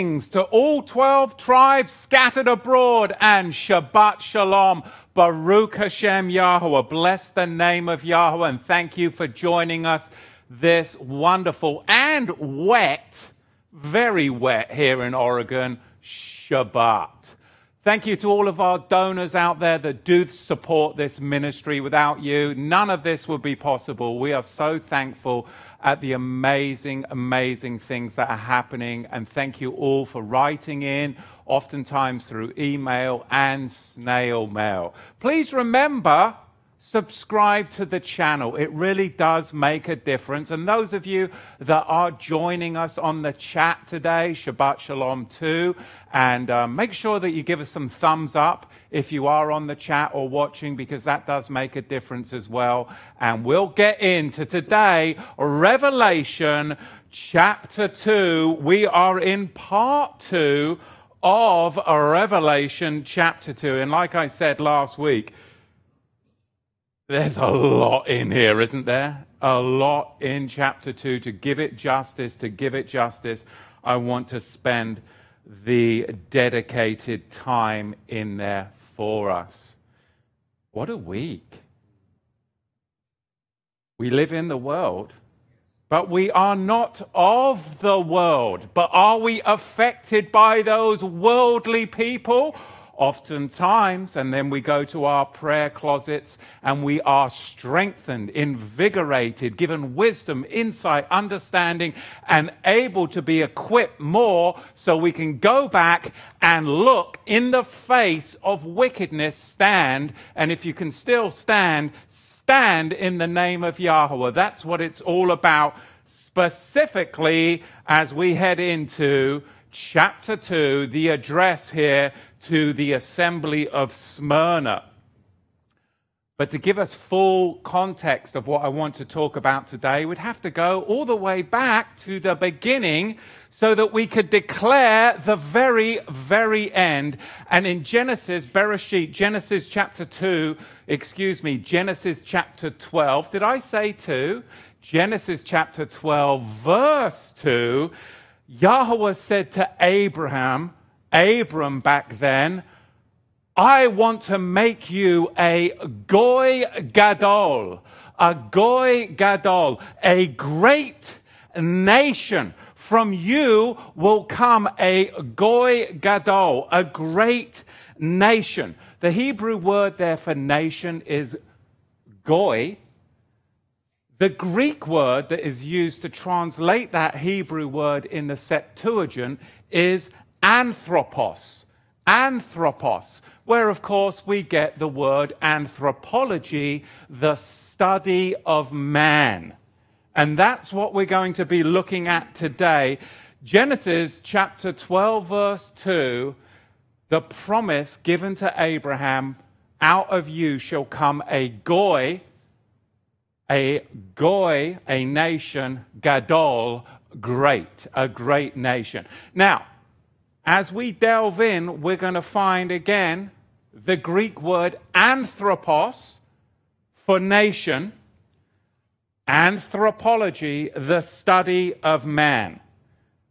Greetings to all 12 tribes scattered abroad and Shabbat Shalom. Baruch Hashem Yahweh. Bless the name of Yahweh and thank you for joining us this wonderful and wet, very wet here in Oregon, Shabbat. Thank you to all of our donors out there that do support this ministry. Without you, none of this would be possible. We are so thankful at the amazing, amazing things that are happening. And thank you all for writing in, oftentimes through email and snail mail. Please remember, subscribe to the channel. It really does make a difference. And those of you that are joining us on the chat today, Shabbat Shalom too, and um, make sure that you give us some thumbs up if you are on the chat or watching, because that does make a difference as well. And we'll get into today, Revelation chapter 2. We are in part 2 of Revelation chapter 2. And like I said last week, there's a lot in here, isn't there? A lot in chapter 2. To give it justice, to give it justice, I want to spend the dedicated time in there for us. What a week. We live in the world, but we are not of the world. But are we affected by those worldly people? Oftentimes, and then we go to our prayer closets and we are strengthened, invigorated, given wisdom, insight, understanding, and able to be equipped more so we can go back and look in the face of wickedness, stand, and if you can still stand, stand in the name of Yahweh. That's what it's all about, specifically as we head into chapter 2, the address here to the assembly of Smyrna. But to give us full context of what I want to talk about today, we'd have to go all the way back to the beginning so that we could declare the very, very end. And in Genesis, Bereshit, Genesis chapter 2, excuse me, Genesis chapter 12, did I say 2? Genesis chapter 12, verse 2, Yahweh said to Abraham, Abram back then, I want to make you a goy gadol, a goy gadol, a great nation. From you will come a goy gadol, a great nation. The Hebrew word there for nation is goy. The Greek word that is used to translate that Hebrew word in the Septuagint is anthropos. Anthropos, where of course we get the word anthropology, the study of man. And that's what we're going to be looking at today. Genesis chapter 12, verse 2 the promise given to Abraham out of you shall come a goy, a goy, a nation, gadol, great, a great nation. Now, as we delve in, we're going to find again the Greek word anthropos for nation, anthropology, the study of man.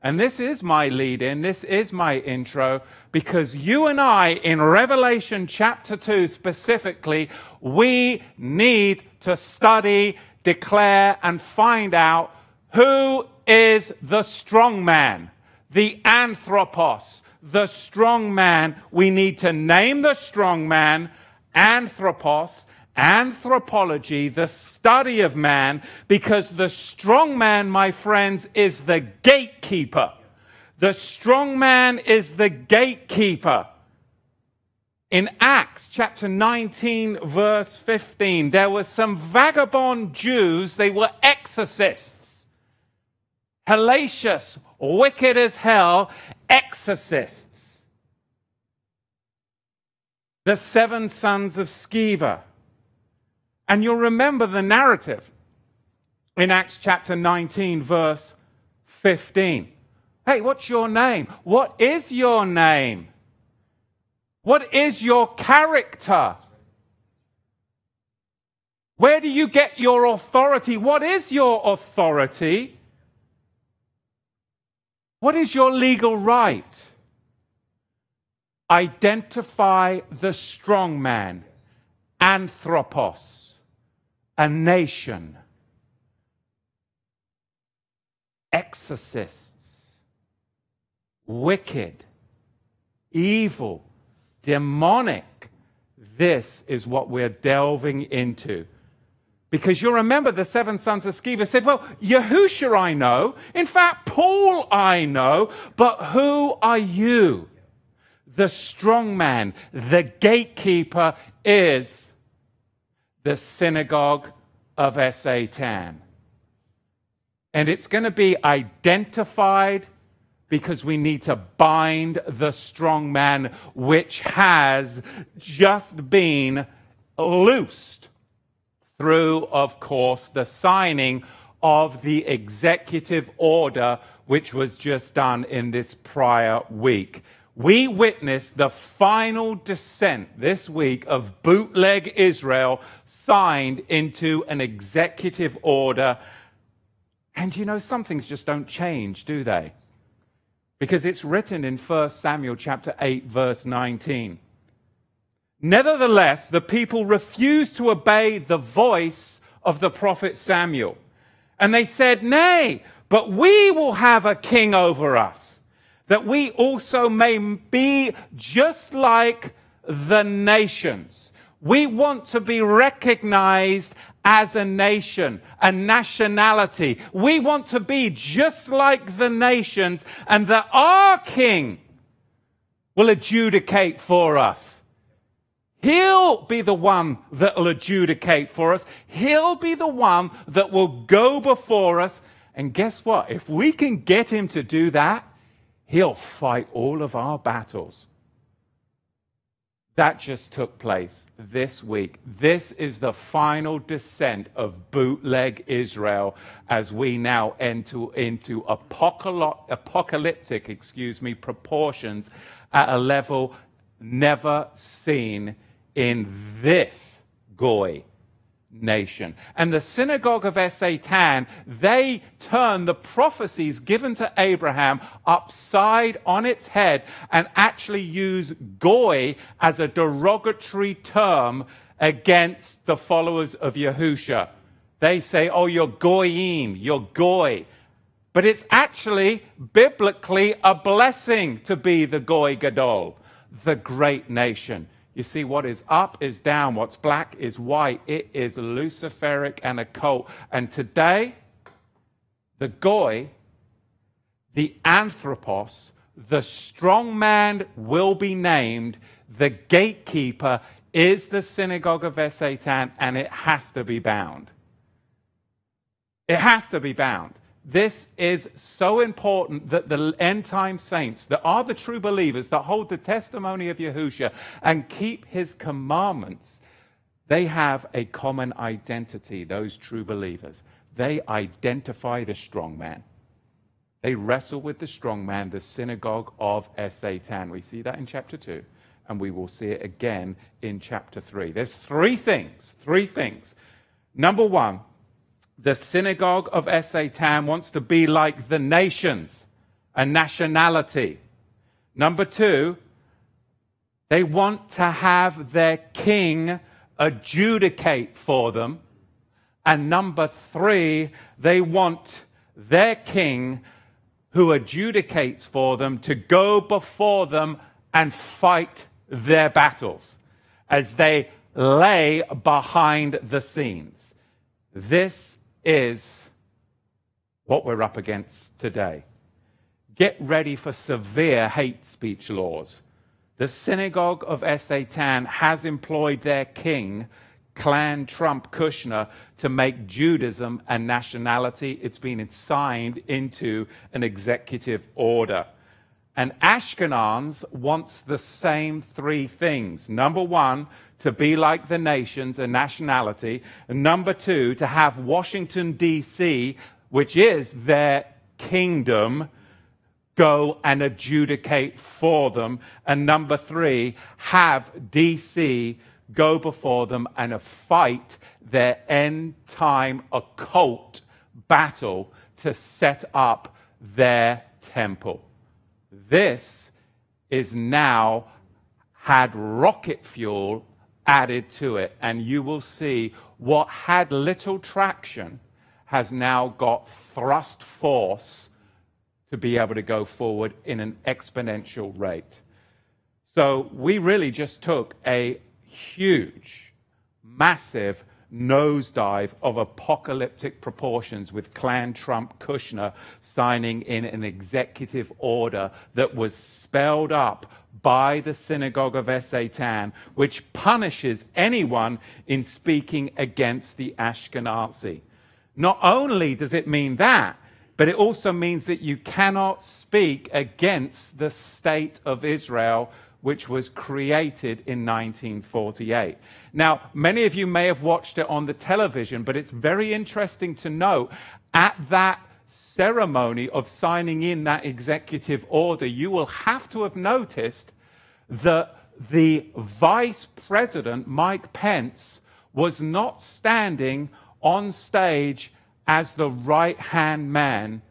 And this is my lead in, this is my intro, because you and I, in Revelation chapter 2 specifically, we need to study, declare, and find out who is the strong man the anthropos, the strong man. We need to name the strong man, anthropos, anthropology, the study of man, because the strong man, my friends, is the gatekeeper. The strong man is the gatekeeper. In Acts chapter 19, verse 15, there were some vagabond Jews, they were exorcists. Hellacious wicked as hell exorcists. The seven sons of Sceva. And you'll remember the narrative in Acts chapter 19, verse 15. Hey, what's your name? What is your name? What is your character? Where do you get your authority? What is your authority? What is your legal right? Identify the strong man, anthropos, a nation, exorcists, wicked, evil, demonic. This is what we're delving into. Because you'll remember the seven sons of Sceva said, Well, Yahusha I know. In fact, Paul I know. But who are you? The strong man, the gatekeeper is the synagogue of Satan. And it's going to be identified because we need to bind the strong man which has just been loosed through, of course, the signing of the executive order which was just done in this prior week. We witnessed the final descent this week of bootleg Israel signed into an executive order. And you know, some things just don't change, do they? Because it's written in 1 Samuel chapter 8, verse 19. Nevertheless, the people refused to obey the voice of the prophet Samuel. And they said, Nay, but we will have a king over us, that we also may be just like the nations. We want to be recognized as a nation, a nationality. We want to be just like the nations, and that our king will adjudicate for us. He'll be the one that will adjudicate for us. He'll be the one that will go before us. And guess what? If we can get him to do that, he'll fight all of our battles. That just took place this week. This is the final descent of bootleg Israel as we now enter into apocalyptic, excuse me, proportions at a level never seen in this Goy nation. And the synagogue of Satan, they turn the prophecies given to Abraham upside on its head and actually use Goy as a derogatory term against the followers of Yahusha. They say, oh, you're Goyim, you're Goy. But it's actually biblically a blessing to be the Goy Gadol, the great nation. You see, what is up is down, what's black is white. It is Luciferic and occult. And today, the Goy, the Anthropos, the strong man will be named, the gatekeeper is the synagogue of Satan, and it has to be bound. It has to be bound. This is so important that the end time saints, that are the true believers, that hold the testimony of Yahushua and keep his commandments, they have a common identity, those true believers. They identify the strong man. They wrestle with the strong man, the synagogue of Satan. We see that in chapter 2, and we will see it again in chapter 3. There's three things, three things. Number one, the synagogue of Satan wants to be like the nations, a nationality. Number two, they want to have their king adjudicate for them. And number three, they want their king who adjudicates for them to go before them and fight their battles as they lay behind the scenes. This is what we're up against today. Get ready for severe hate speech laws. The synagogue of Satan has employed their king, Clan Trump Kushner, to make Judaism a nationality. It's been signed into an executive order. And Ashkenaz wants the same three things. Number one, to be like the nations, and nationality. And number two, to have Washington, D.C., which is their kingdom, go and adjudicate for them. And number three, have D.C. go before them and fight their end time occult battle to set up their temple. This is now had rocket fuel added to it, and you will see what had little traction has now got thrust force to be able to go forward in an exponential rate. So we really just took a huge, massive nosedive of apocalyptic proportions with Clan Trump Kushner signing in an executive order that was spelled up by the synagogue of Satan, which punishes anyone in speaking against the Ashkenazi. Not only does it mean that, but it also means that you cannot speak against the state of Israel which was created in 1948. Now, many of you may have watched it on the television, but it's very interesting to note at that ceremony of signing in that executive order, you will have to have noticed that the vice president, Mike Pence, was not standing on stage as the right hand man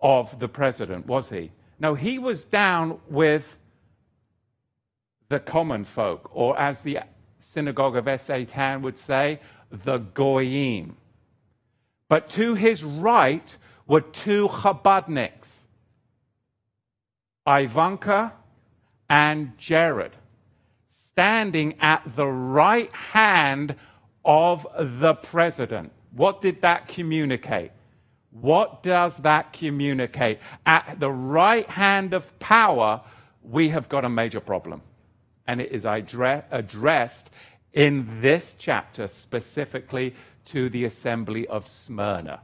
of the president, was he? No, he was down with the common folk, or as the synagogue of Satan would say, the goyim. But to his right were two Chabadniks, Ivanka and Jared, standing at the right hand of the president. What did that communicate? What does that communicate? At the right hand of power, we have got a major problem and it is addressed in this chapter specifically to the assembly of Smyrna.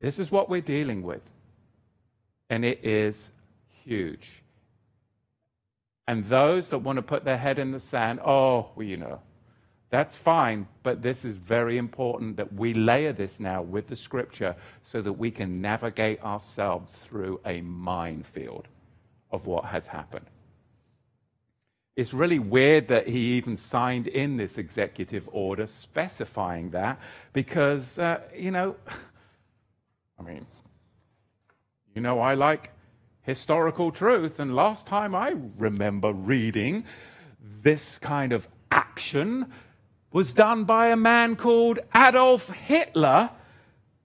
This is what we're dealing with, and it is huge. And those that want to put their head in the sand, oh, well, you know, that's fine, but this is very important that we layer this now with the scripture so that we can navigate ourselves through a minefield of what has happened. It's really weird that he even signed in this executive order specifying that because, uh, you know, I mean, you know, I like historical truth. And last time I remember reading this kind of action was done by a man called Adolf Hitler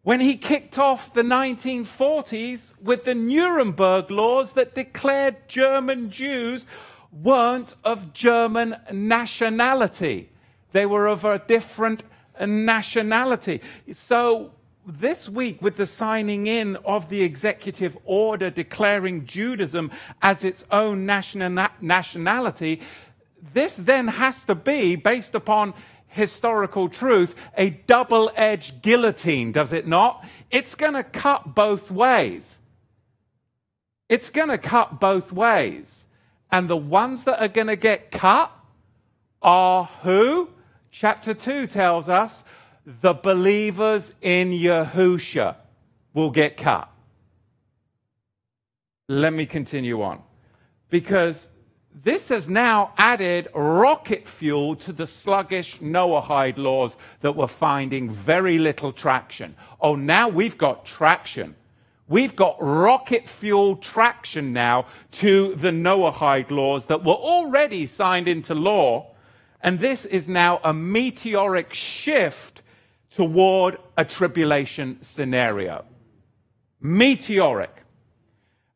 when he kicked off the 1940s with the Nuremberg laws that declared German Jews weren't of German nationality. They were of a different nationality. So, this week, with the signing in of the executive order declaring Judaism as its own national nationality, this then has to be, based upon historical truth, a double edged guillotine, does it not? It's going to cut both ways. It's going to cut both ways. And the ones that are going to get cut are who? Chapter 2 tells us the believers in Yahusha will get cut. Let me continue on. Because this has now added rocket fuel to the sluggish Noahide laws that were finding very little traction. Oh, now we've got traction. We've got rocket fuel traction now to the Noahide laws that were already signed into law. And this is now a meteoric shift toward a tribulation scenario. Meteoric.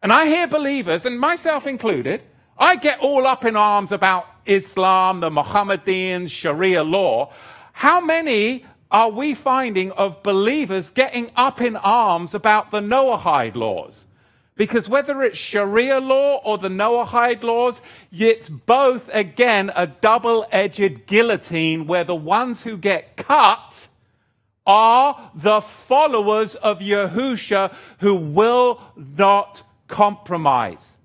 And I hear believers, and myself included, I get all up in arms about Islam, the Mohammedan Sharia law. How many are we finding of believers getting up in arms about the Noahide laws? Because whether it's Sharia law or the Noahide laws, it's both, again, a double edged guillotine where the ones who get cut are the followers of Yahusha who will not compromise.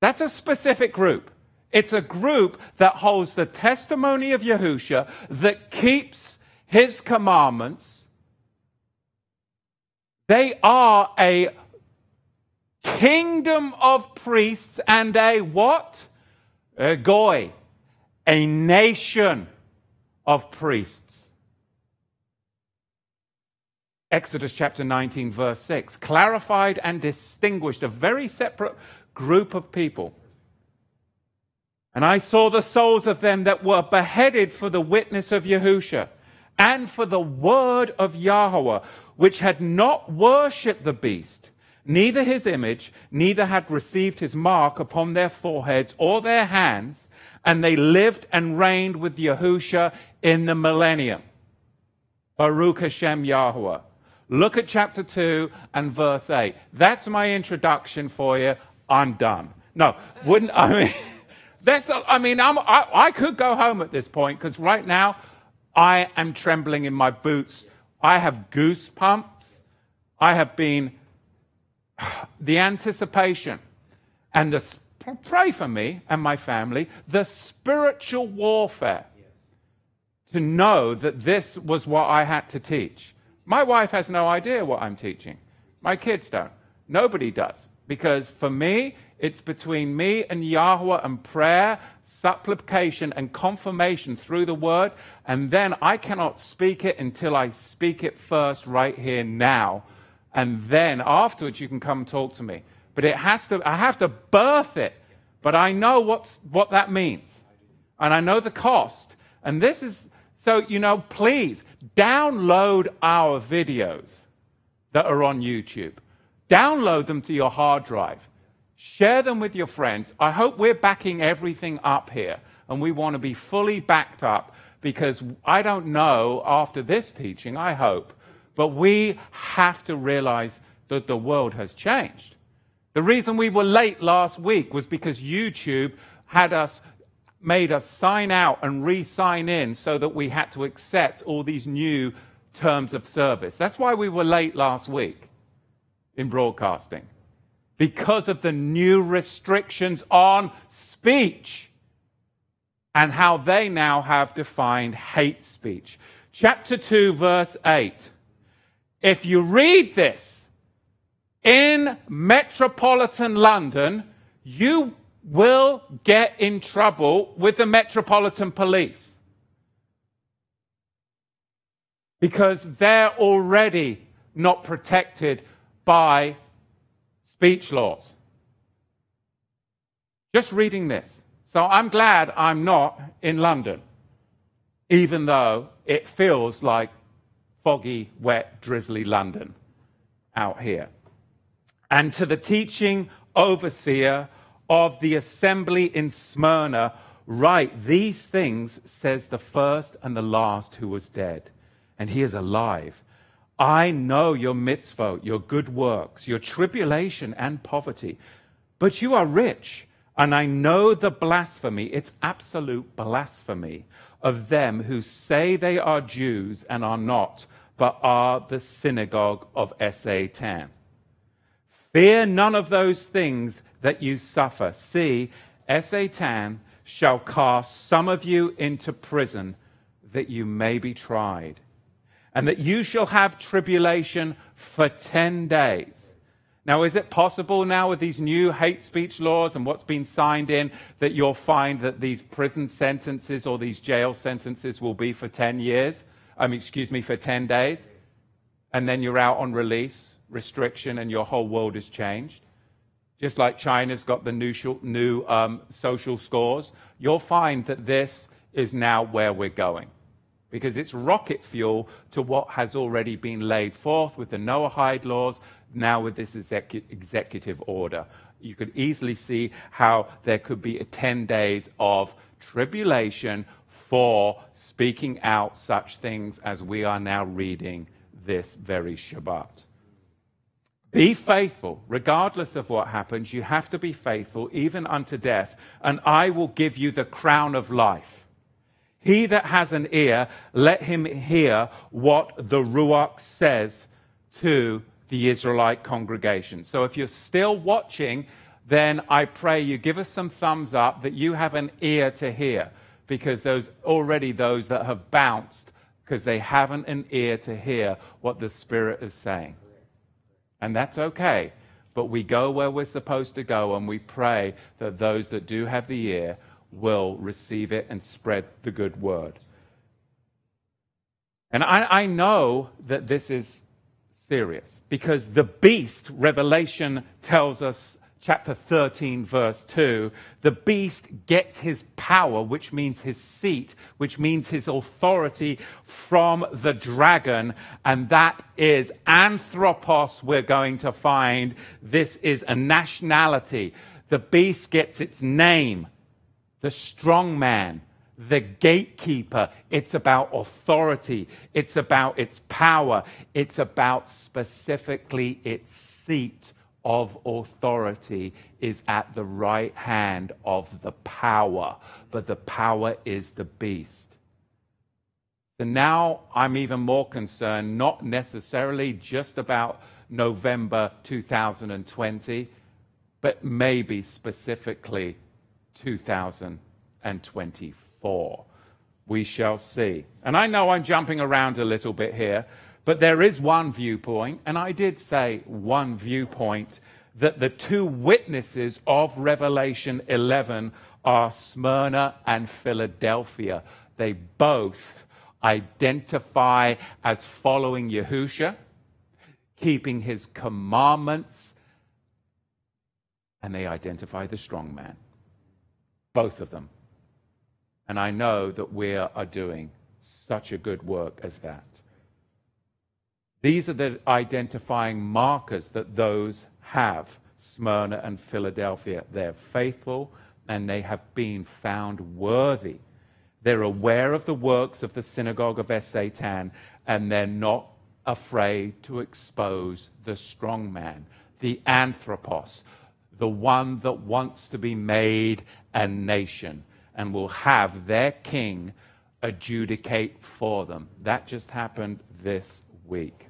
That's a specific group. It's a group that holds the testimony of Yahusha, that keeps his commandments. They are a kingdom of priests and a what? A goy, a nation of priests. Exodus chapter 19, verse 6, clarified and distinguished a very separate group of people. And I saw the souls of them that were beheaded for the witness of Yahusha and for the word of Yahweh, which had not worshipped the beast, neither his image, neither had received his mark upon their foreheads or their hands, and they lived and reigned with Yahusha in the millennium. Baruch Hashem Yahweh. Look at chapter 2 and verse 8. That's my introduction for you. I'm done. No, wouldn't I mean that's I mean I'm, I, I could go home at this point because right now I am trembling in my boots. I have goosebumps. I have been the anticipation and the pray for me and my family the spiritual warfare to know that this was what I had to teach. My wife has no idea what I'm teaching. My kids don't. Nobody does. Because for me, it's between me and Yahweh and prayer, supplication, and confirmation through the word. And then I cannot speak it until I speak it first, right here, now. And then afterwards, you can come talk to me. But it has to, I have to birth it. But I know what's, what that means. And I know the cost. And this is, so, you know, please download our videos that are on YouTube. Download them to your hard drive Share them with your friends. I hope we're backing everything up here, and we want to be fully backed up because I don't know after this teaching, I hope, but we have to realize that the world has changed. The reason we were late last week was because YouTube had us made us sign out and re-sign in so that we had to accept all these new terms of service. That's why we were late last week in broadcasting because of the new restrictions on speech and how they now have defined hate speech. Chapter 2, verse 8. If you read this in metropolitan London, you will get in trouble with the Metropolitan Police. Because they're already not protected by speech laws. Just reading this. So I'm glad I'm not in London, even though it feels like foggy, wet, drizzly London out here. And to the teaching overseer of the assembly in Smyrna, write these things, says the first and the last who was dead, and he is alive. I know your mitzvot, your good works, your tribulation and poverty, but you are rich. And I know the blasphemy, it's absolute blasphemy of them who say they are Jews and are not, but are the synagogue of Satan. Fear none of those things that you suffer. See, Satan shall cast some of you into prison that you may be tried and that you shall have tribulation for 10 days. Now, is it possible now with these new hate speech laws and what's been signed in that you'll find that these prison sentences or these jail sentences will be for 10 years? I mean, excuse me, for 10 days? And then you're out on release, restriction, and your whole world has changed? Just like China's got the new, new um, social scores, you'll find that this is now where we're going because it's rocket fuel to what has already been laid forth with the Noahide laws, now with this execu- executive order. You could easily see how there could be 10 days of tribulation for speaking out such things as we are now reading this very Shabbat. Be faithful, regardless of what happens. You have to be faithful, even unto death, and I will give you the crown of life. He that has an ear, let him hear what the Ruach says to the Israelite congregation. So if you're still watching, then I pray you give us some thumbs up that you have an ear to hear, because there's already those that have bounced because they haven't an ear to hear what the Spirit is saying. And that's okay. But we go where we're supposed to go, and we pray that those that do have the ear will receive it and spread the good word. And I, I know that this is serious because the beast, Revelation tells us, chapter 13, verse 2, the beast gets his power, which means his seat, which means his authority from the dragon. And that is anthropos, we're going to find. This is a nationality. The beast gets its name, the strong man the gatekeeper. It's about authority. It's about its power. It's about specifically its seat of authority is at the right hand of the power, but the power is the beast. So now I'm even more concerned, not necessarily just about November 2020, but maybe specifically 2024 for. We shall see. And I know I'm jumping around a little bit here, but there is one viewpoint, and I did say one viewpoint, that the two witnesses of Revelation 11 are Smyrna and Philadelphia. They both identify as following Yahusha, keeping his commandments, and they identify the strong man. Both of them. And I know that we are doing such a good work as that. These are the identifying markers that those have Smyrna and Philadelphia. They're faithful and they have been found worthy. They're aware of the works of the synagogue of Satan and they're not afraid to expose the strong man, the anthropos, the one that wants to be made a nation and will have their king adjudicate for them. That just happened this week.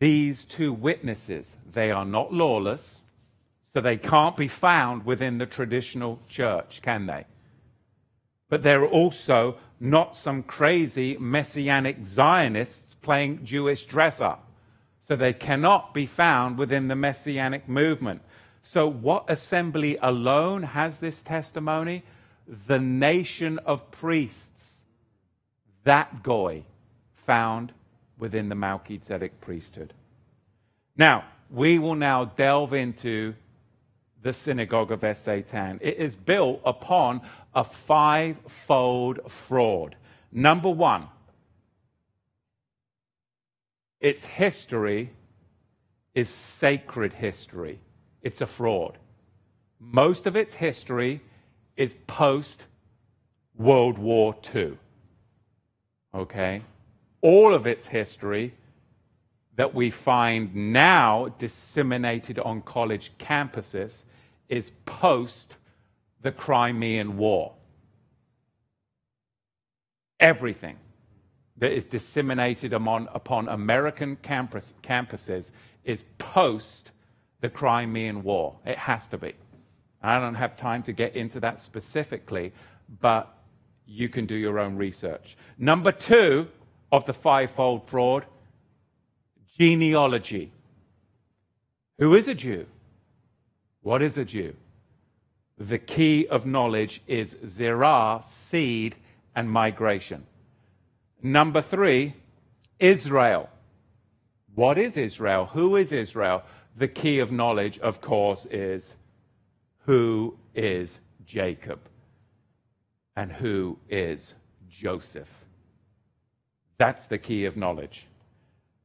These two witnesses, they are not lawless, so they can't be found within the traditional church, can they? But they're also not some crazy messianic Zionists playing Jewish dress up. So they cannot be found within the messianic movement. So, what assembly alone has this testimony? The nation of priests, that goy, found within the Melchizedek priesthood. Now, we will now delve into the synagogue of Satan. It is built upon a five-fold fraud. Number one, its history is sacred history it's a fraud. Most of its history is post World War II. Okay? All of its history that we find now disseminated on college campuses is post the Crimean War. Everything that is disseminated upon, upon American campus, campuses is post the Crimean War. It has to be. I don't have time to get into that specifically, but you can do your own research. Number two of the fivefold fraud genealogy. Who is a Jew? What is a Jew? The key of knowledge is zerah, seed, and migration. Number three, Israel. What is Israel? Who is Israel? the key of knowledge, of course, is who is Jacob and who is Joseph. That's the key of knowledge.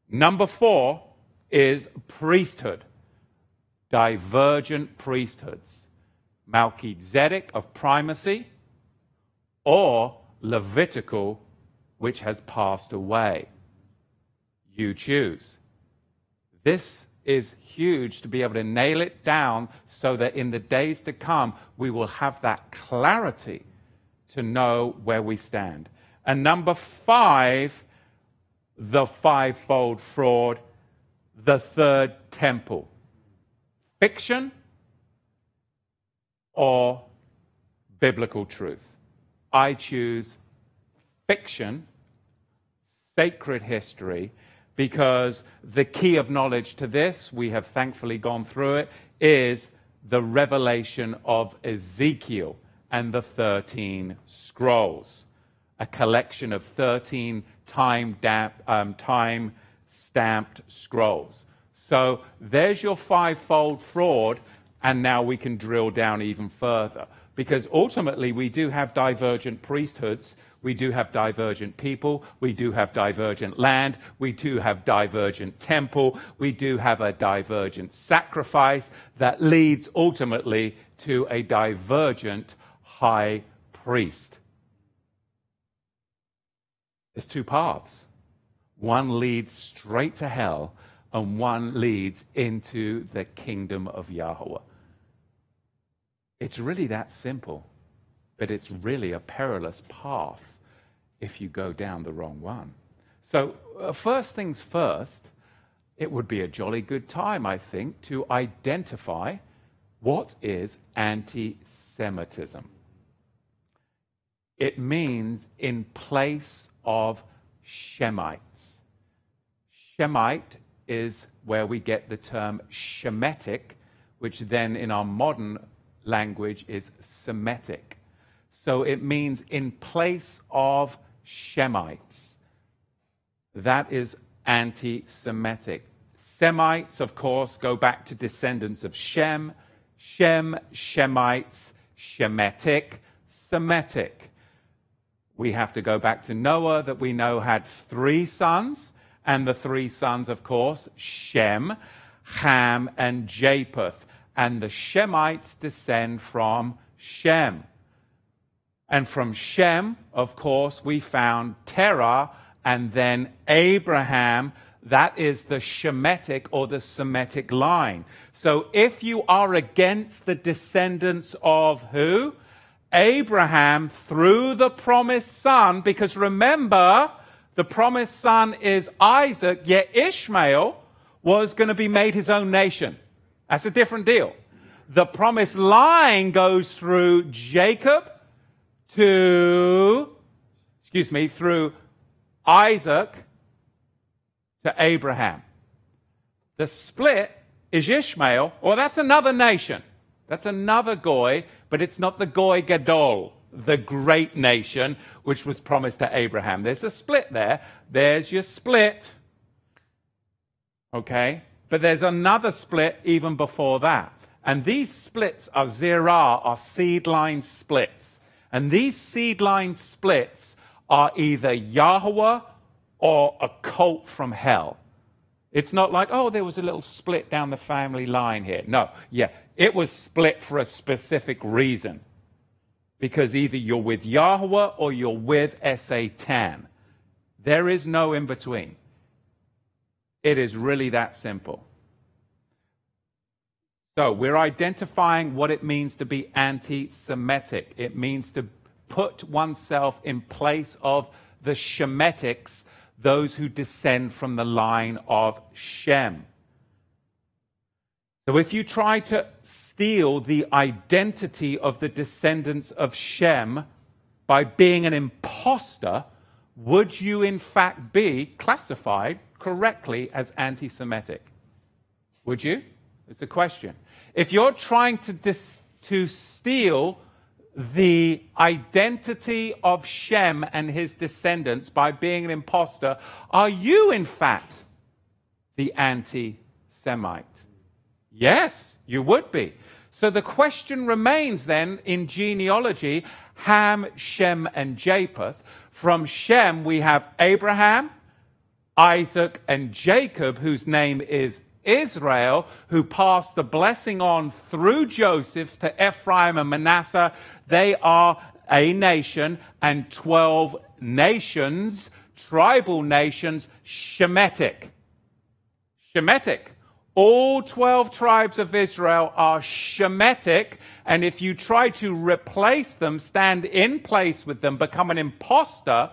Number four is priesthood, divergent priesthoods. Melchizedek of primacy or Levitical, which has passed away. You choose. This is huge to be able to nail it down so that in the days to come, we will have that clarity to know where we stand. And number five, the fivefold fraud, the third temple. Fiction or biblical truth? I choose fiction, sacred history, because the key of knowledge to this, we have thankfully gone through it, is the revelation of Ezekiel and the 13 scrolls, a collection of 13 time, um, time stamped scrolls. So there's your fivefold fraud, and now we can drill down even further. Because ultimately, we do have divergent priesthoods, we do have divergent people, we do have divergent land, we do have divergent temple, we do have a divergent sacrifice that leads ultimately to a divergent high priest. There's two paths. One leads straight to hell, and one leads into the kingdom of Yahweh. It's really that simple, but it's really a perilous path if you go down the wrong one. So, uh, first things first, it would be a jolly good time, I think, to identify what is anti Semitism. It means in place of Shemites. Shemite is where we get the term Shemitic, which then in our modern language is Semitic. So it means in place of Shemites. That is anti Semitic. Semites, of course, go back to descendants of Shem. Shem, Shemites, Shemitic, Semitic. We have to go back to Noah, that we know had three sons, and the three sons, of course, Shem, Ham, and Japheth. And the Shemites descend from Shem. And from Shem, of course, we found Terah and then Abraham. That is the Shemitic or the Semitic line. So if you are against the descendants of who? Abraham through the promised son, because remember, the promised son is Isaac, yet Ishmael was going to be made his own nation. That's a different deal. The promised line goes through Jacob to, excuse me, through Isaac to Abraham. The split is Ishmael, well, that's another nation. That's another Goy, but it's not the Goy Gadol, the great nation, which was promised to Abraham. There's a split there. There's your split. Okay? But there's another split even before that. And these splits are zerah, are seed line splits. And these seed line splits are either Yahweh or a cult from hell. It's not like, oh, there was a little split down the family line here. No, yeah, it was split for a specific reason. Because either you're with Yahweh or you're with Satan. There is no in between. It is really that simple. So we're identifying what it means to be anti Semitic. It means to put oneself in place of the Shemetics, those who descend from the line of Shem. So if you try to steal the identity of the descendants of Shem by being an impostor, would you in fact be classified correctly as anti Semitic? Would you? It's a question. If you're trying to, dis- to steal the identity of Shem and his descendants by being an impostor, are you in fact the anti Semite? Yes, you would be. So the question remains then in genealogy Ham, Shem, and Japheth. From Shem, we have Abraham, Isaac, and Jacob, whose name is Israel, who passed the blessing on through Joseph to Ephraim and Manasseh. They are a nation and 12 nations, tribal nations, Shemitic. Shemitic. All 12 tribes of Israel are Shemitic, and if you try to replace them, stand in place with them, become an impostor,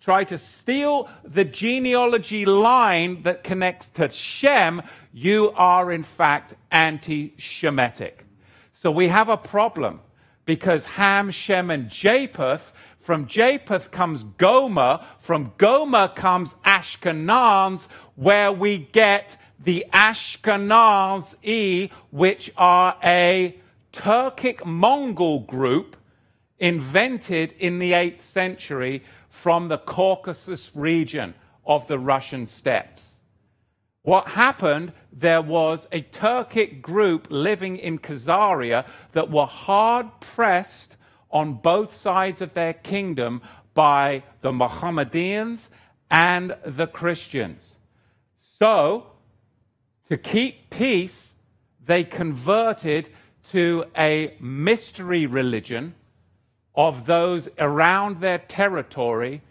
try to steal the genealogy line that connects to Shem, you are in fact anti Shemitic. So we have a problem because Ham, Shem, and Japheth, from Japheth comes Gomer, from Gomer comes Ashkenaz, where we get the Ashkenazi, which are a Turkic Mongol group invented in the 8th century from the Caucasus region of the Russian steppes. What happened, there was a Turkic group living in Khazaria that were hard pressed on both sides of their kingdom by the Mohammedans and the Christians. So, to keep peace, they converted to a mystery religion of those around their territory,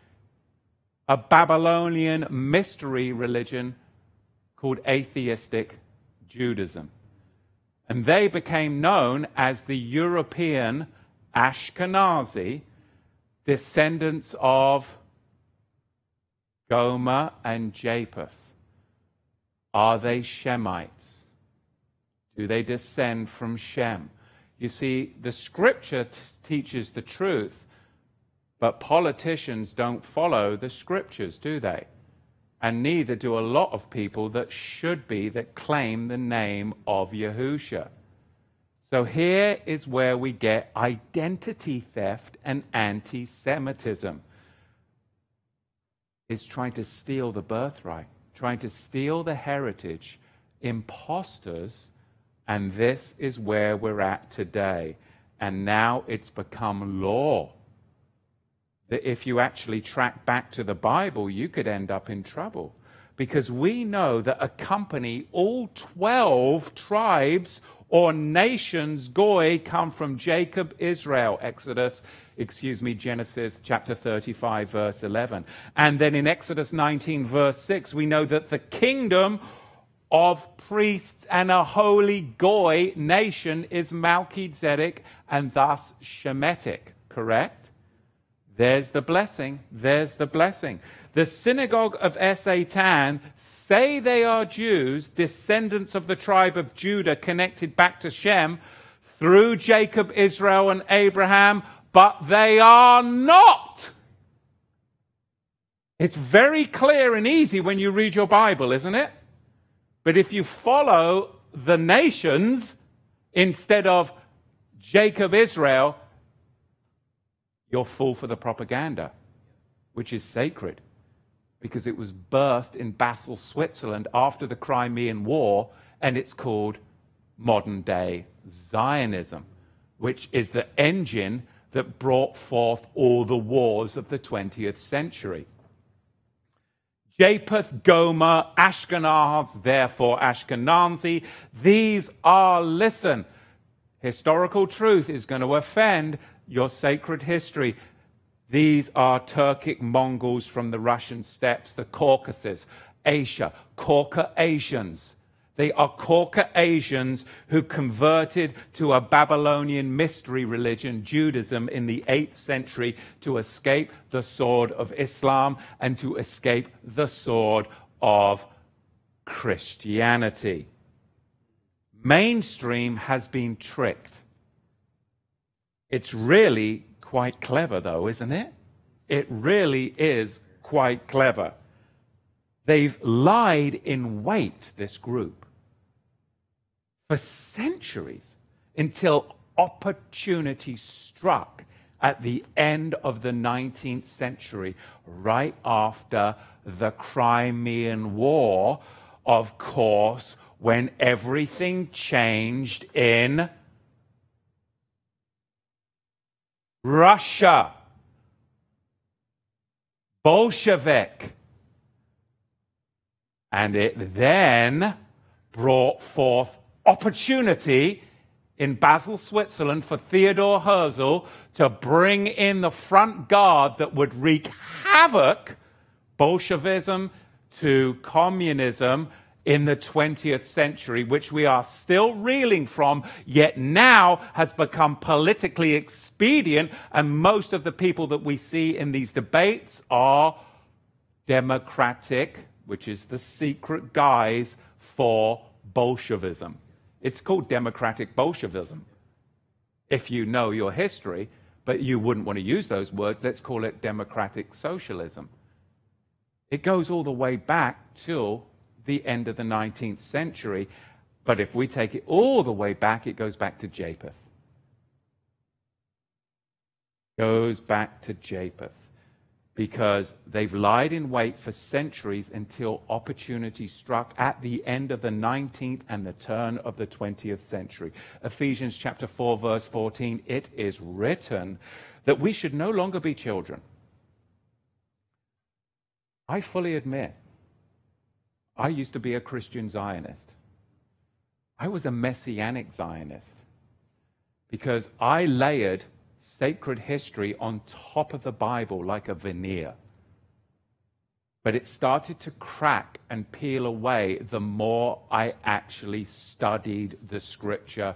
a Babylonian mystery religion called atheistic Judaism. And they became known as the European Ashkenazi, descendants of Gomer and Japheth. Are they Shemites? Do they descend from Shem? You see, the scripture t- teaches the truth, but politicians don't follow the scriptures, do they? and neither do a lot of people that should be that claim the name of Yahusha. So here is where we get identity theft and anti Semitism. It's trying to steal the birthright, trying to steal the heritage, imposters, and this is where we're at today. And now it's become law that if you actually track back to the Bible, you could end up in trouble. Because we know that accompany all 12 tribes or nations, Goy, come from Jacob, Israel, Exodus, excuse me, Genesis chapter 35, verse 11. And then in Exodus 19, verse 6, we know that the kingdom of priests and a holy Goy nation is Melchizedek and thus Shemitic, correct? There's the blessing. There's the blessing. The synagogue of Satan say they are Jews, descendants of the tribe of Judah, connected back to Shem through Jacob, Israel, and Abraham, but they are not. It's very clear and easy when you read your Bible, isn't it? But if you follow the nations instead of Jacob, Israel, you're full for the propaganda, which is sacred because it was birthed in Basel, Switzerland after the Crimean War, and it's called modern day Zionism, which is the engine that brought forth all the wars of the 20th century. Japheth, Gomer, Ashkenaz, therefore Ashkenazi, these are, listen, historical truth is going to offend your sacred history. These are Turkic Mongols from the Russian steppes, the Caucasus, Asia, Caucasians. They are Caucasians who converted to a Babylonian mystery religion, Judaism, in the 8th century to escape the sword of Islam and to escape the sword of Christianity. Mainstream has been tricked. It's really quite clever, though, isn't it? It really is quite clever. They've lied in wait, this group, for centuries until opportunity struck at the end of the 19th century, right after the Crimean War, of course, when everything changed in Russia, Bolshevik. And it then brought forth opportunity in Basel, Switzerland, for Theodore Herzl to bring in the front guard that would wreak havoc, Bolshevism to communism, in the 20th century, which we are still reeling from, yet now has become politically expedient. And most of the people that we see in these debates are democratic, which is the secret guise for Bolshevism. It's called democratic Bolshevism. If you know your history, but you wouldn't want to use those words, let's call it democratic socialism. It goes all the way back till the end of the 19th century. But if we take it all the way back, it goes back to Japheth. Goes back to Japheth. Because they've lied in wait for centuries until opportunity struck at the end of the 19th and the turn of the 20th century. Ephesians chapter 4 verse 14 it is written that we should no longer be children. I fully admit I used to be a Christian Zionist. I was a messianic Zionist because I layered sacred history on top of the Bible like a veneer. But it started to crack and peel away the more I actually studied the scripture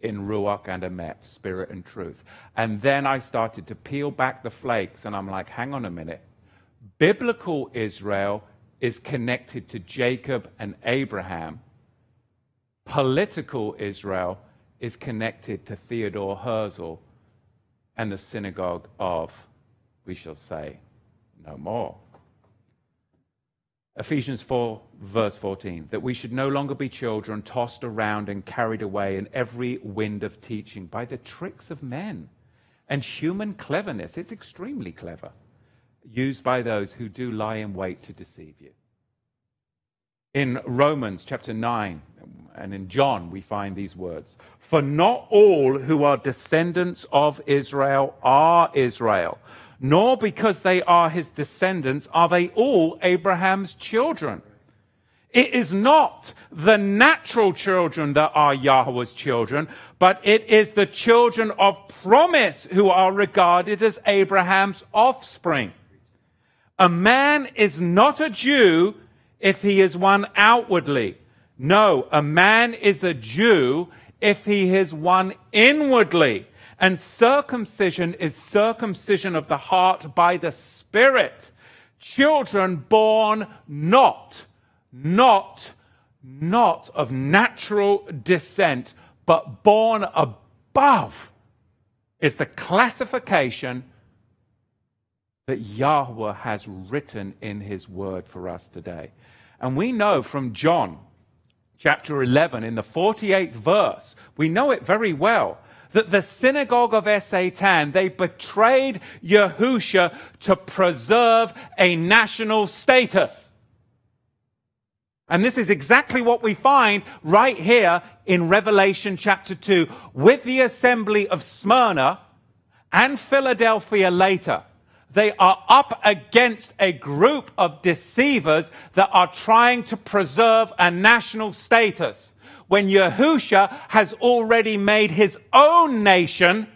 in Ruach and Emet, spirit and truth. And then I started to peel back the flakes, and I'm like, hang on a minute. Biblical Israel is connected to Jacob and Abraham. Political Israel is connected to Theodore Herzl and the synagogue of, we shall say, no more. Ephesians 4, verse 14, that we should no longer be children tossed around and carried away in every wind of teaching by the tricks of men and human cleverness. It's extremely clever, used by those who do lie in wait to deceive you. In Romans chapter 9 and in John, we find these words For not all who are descendants of Israel are Israel, nor because they are his descendants are they all Abraham's children. It is not the natural children that are Yahweh's children, but it is the children of promise who are regarded as Abraham's offspring. A man is not a Jew if he is one outwardly. No, a man is a Jew if he is one inwardly. And circumcision is circumcision of the heart by the Spirit. Children born not, not, not of natural descent, but born above is the classification that Yahweh has written in his word for us today. And we know from John chapter 11, in the 48th verse, we know it very well that the synagogue of Satan, they betrayed Yahusha to preserve a national status. And this is exactly what we find right here in Revelation chapter 2 with the assembly of Smyrna and Philadelphia later they are up against a group of deceivers that are trying to preserve a national status when Yahusha has already made his own nation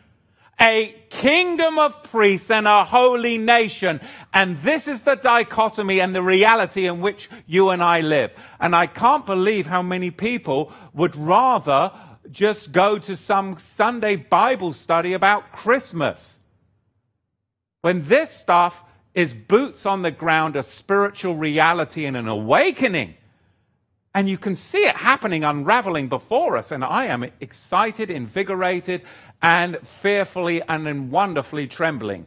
a kingdom of priests and a holy nation. And this is the dichotomy and the reality in which you and I live. And I can't believe how many people would rather just go to some Sunday Bible study about Christmas when this stuff is boots on the ground, a spiritual reality and an awakening. And you can see it happening, unraveling before us. And I am excited, invigorated, and fearfully and wonderfully trembling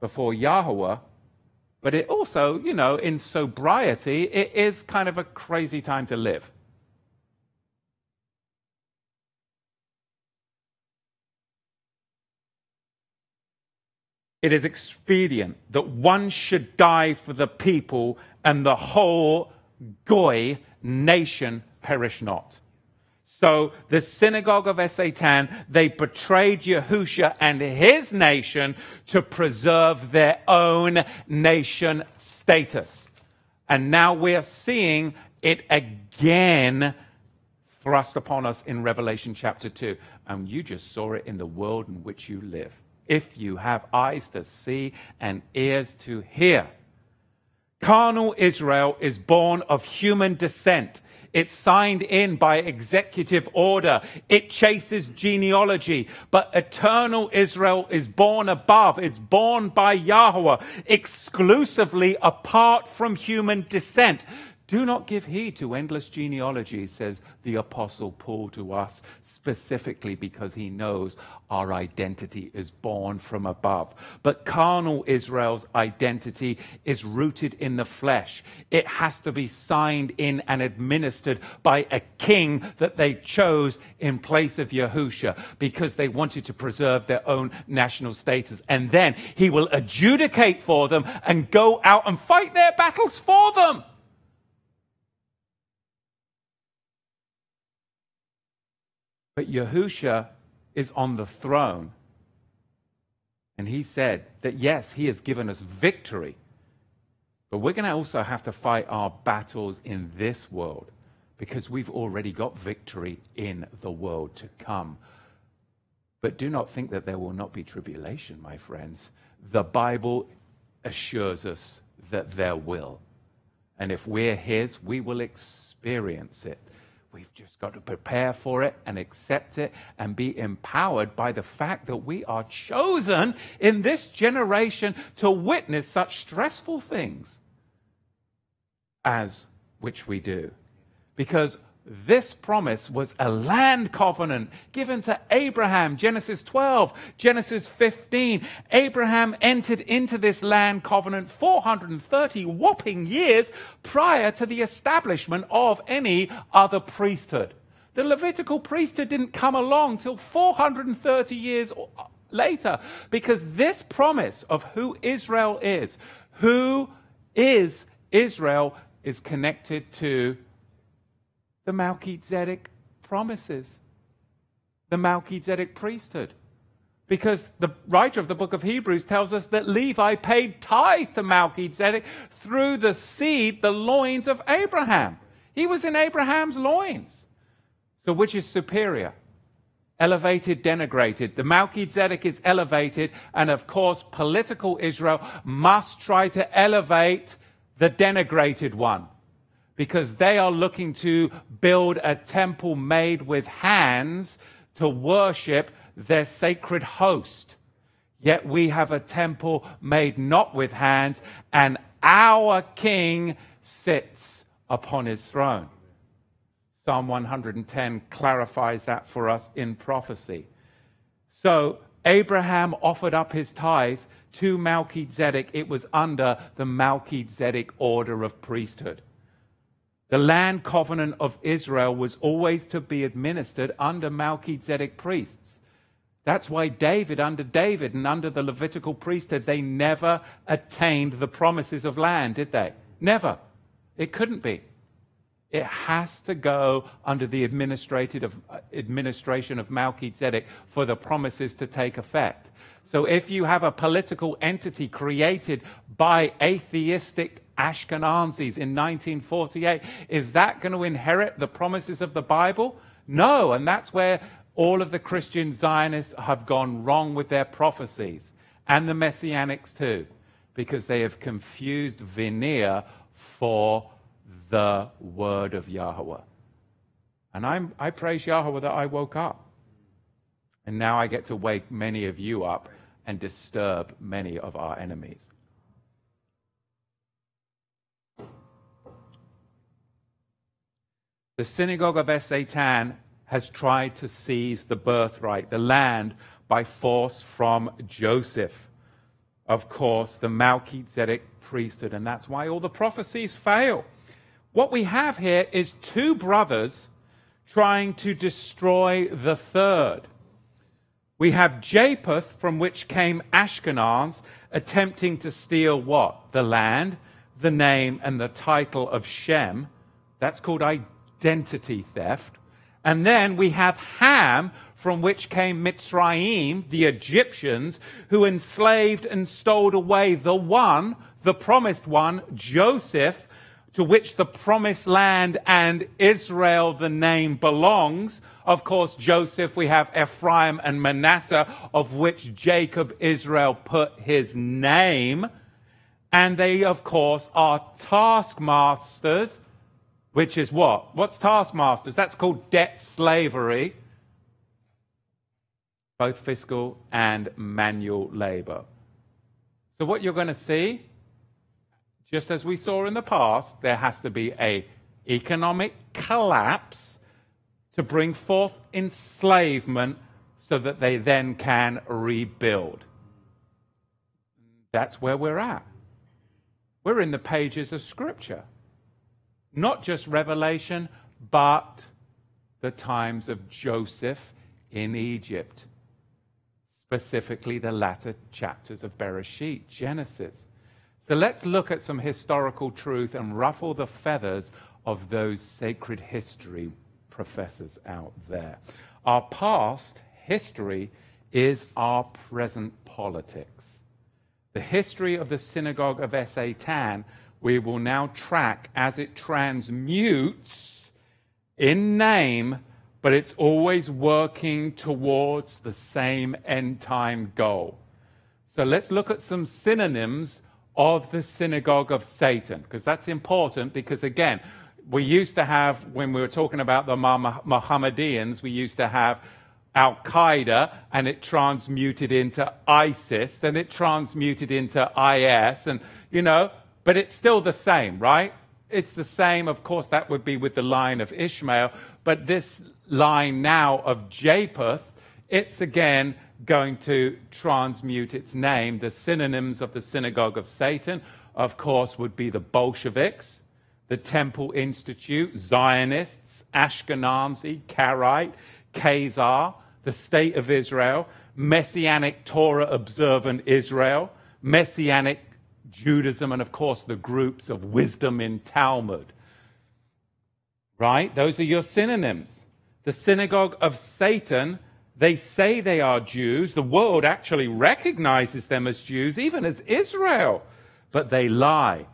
before Yahweh. But it also, you know, in sobriety, it is kind of a crazy time to live. It is expedient that one should die for the people and the whole Goy nation perish not. So the synagogue of Satan, they betrayed Yahusha and his nation to preserve their own nation status. And now we're seeing it again thrust upon us in Revelation chapter 2. And you just saw it in the world in which you live if you have eyes to see and ears to hear. Carnal Israel is born of human descent. It's signed in by executive order. It chases genealogy. But eternal Israel is born above. It's born by Yahweh, exclusively apart from human descent. Do not give heed to endless genealogies, says the Apostle Paul to us, specifically because he knows our identity is born from above. But carnal Israel's identity is rooted in the flesh. It has to be signed in and administered by a king that they chose in place of Yahusha because they wanted to preserve their own national status. And then he will adjudicate for them and go out and fight their battles for them. But Yahusha is on the throne. And he said that yes, he has given us victory. But we're going to also have to fight our battles in this world because we've already got victory in the world to come. But do not think that there will not be tribulation, my friends. The Bible assures us that there will. And if we're His, we will experience it. We've just got to prepare for it and accept it and be empowered by the fact that we are chosen in this generation to witness such stressful things as which we do. Because this promise was a land covenant given to Abraham. Genesis 12, Genesis 15. Abraham entered into this land covenant 430 whopping years prior to the establishment of any other priesthood. The Levitical priesthood didn't come along till 430 years later because this promise of who Israel is, who is Israel, is connected to the Melchizedek promises, the Melchizedek priesthood. Because the writer of the book of Hebrews tells us that Levi paid tithe to Melchizedek through the seed, the loins of Abraham. He was in Abraham's loins. So, which is superior? Elevated, denigrated. The Melchizedek is elevated, and of course, political Israel must try to elevate the denigrated one because they are looking to build a temple made with hands to worship their sacred host. Yet we have a temple made not with hands, and our king sits upon his throne. Psalm 110 clarifies that for us in prophecy. So Abraham offered up his tithe to Melchizedek. It was under the Melchizedek order of priesthood. The land covenant of Israel was always to be administered under Melchizedek priests. That's why David, under David and under the Levitical priesthood, they never attained the promises of land, did they? Never. It couldn't be. It has to go under the administrative administration of Melchizedek for the promises to take effect. So if you have a political entity created by atheistic Ashkenazis in 1948. Is that going to inherit the promises of the Bible? No, and that's where all of the Christian Zionists have gone wrong with their prophecies, and the Messianics too, because they have confused veneer for the word of Yahweh. And I'm, I praise Yahweh that I woke up. And now I get to wake many of you up and disturb many of our enemies. The synagogue of Satan has tried to seize the birthright, the land, by force from Joseph. Of course, the Melchizedek priesthood, and that's why all the prophecies fail. What we have here is two brothers trying to destroy the third. We have Japheth, from which came Ashkenaz, attempting to steal what? The land, the name, and the title of Shem. That's called identity theft. And then we have Ham, from which came Mitzrayim, the Egyptians, who enslaved and stole away the one, the promised one, Joseph, to which the promised land and Israel, the name belongs. Of course, Joseph, we have Ephraim and Manasseh, of which Jacob, Israel put his name. And they, of course, are taskmasters which is what? What's taskmasters? That's called debt slavery, both fiscal and manual labor. So, what you're going to see, just as we saw in the past, there has to be a economic collapse to bring forth enslavement so that they then can rebuild. That's where we're at. We're in the pages of Scripture. Not just Revelation, but the times of Joseph in Egypt, specifically the latter chapters of Bereshit, Genesis. So let's look at some historical truth and ruffle the feathers of those sacred history professors out there. Our past history is our present politics. The history of the synagogue of Satan we will now track as it transmutes in name, but it's always working towards the same end time goal. So let's look at some synonyms of the synagogue of Satan, because that's important. Because again, we used to have, when we were talking about the Mohammedans, we used to have Al Qaeda and it transmuted into ISIS, then it transmuted into IS, and you know, but it's still the same, right? It's the same, of course, that would be with the line of Ishmael, but this line now of Japheth, it's again going to transmute its name. The synonyms of the synagogue of Satan, of course, would be the Bolsheviks, the Temple Institute, Zionists, Ashkenazi, Karaite, Khazar, the State of Israel, Messianic Torah observant Israel, Messianic Judaism, and of course the groups of wisdom in Talmud. Right? Those are your synonyms. The synagogue of Satan, they say they are Jews. The world actually recognizes them as Jews, even as Israel, but they lie.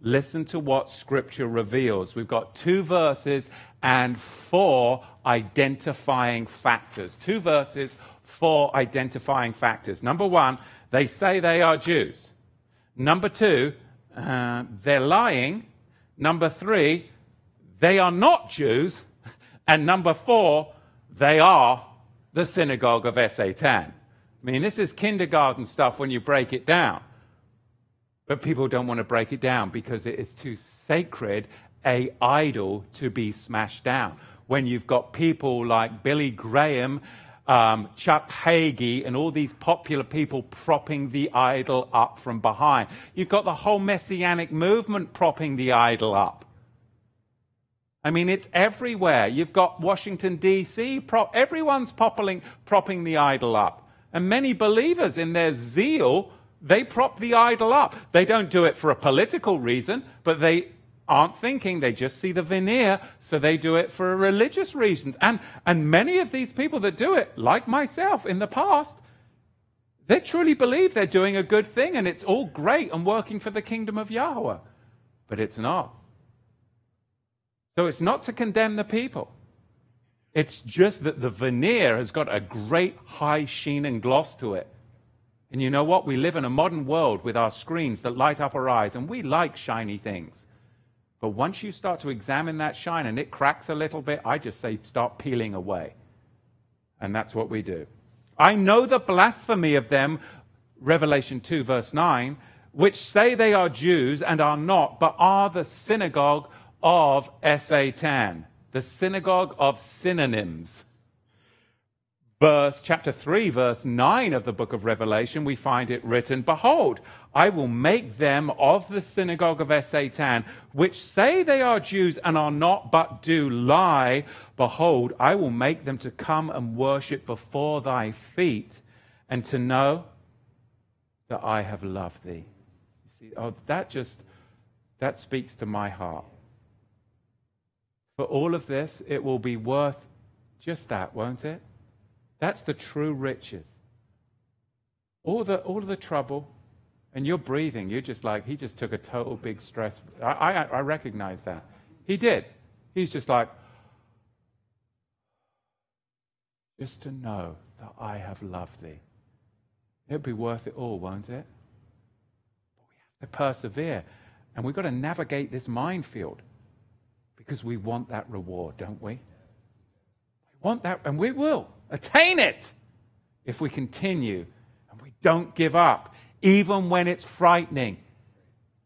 Listen to what scripture reveals. We've got two verses and four identifying factors. Two verses, four identifying factors. Number one, they say they are Jews. Number two, uh, they're lying. Number three, they are not Jews. And number four, they are the synagogue of Satan. I mean, this is kindergarten stuff when you break it down. But people don't want to break it down because it is too sacred a idol to be smashed down. When you've got people like Billy Graham, um, Chuck Hagee, and all these popular people propping the idol up from behind, you've got the whole messianic movement propping the idol up. I mean, it's everywhere. You've got Washington, D.C., prop, everyone's popping, propping the idol up. And many believers, in their zeal, they prop the idol up. They don't do it for a political reason, but they aren't thinking. They just see the veneer, so they do it for religious reasons. And, and many of these people that do it, like myself in the past, they truly believe they're doing a good thing and it's all great and working for the kingdom of Yahweh. But it's not. So it's not to condemn the people. It's just that the veneer has got a great high sheen and gloss to it. And you know what? We live in a modern world with our screens that light up our eyes, and we like shiny things. But once you start to examine that shine and it cracks a little bit, I just say start peeling away. And that's what we do. I know the blasphemy of them, Revelation 2, verse 9, which say they are Jews and are not, but are the synagogue of Satan, the synagogue of synonyms verse chapter 3 verse 9 of the book of revelation we find it written behold i will make them of the synagogue of satan which say they are jews and are not but do lie. Behold i will make them to come and worship before thy feet and to know that i have loved thee. You see oh that just that speaks to my heart. For all of this it will be worth just that won't it that's the true riches. All the, all the trouble, and you're breathing. You're just like, he just took a total big stress. I, I, I recognize that. He did. He's just like, just to know that I have loved thee. It'll be worth it all, won't it? But we have to persevere. And we've got to navigate this minefield because we want that reward, don't we? We want that, and we will attain it if we continue and we don't give up, even when it's frightening,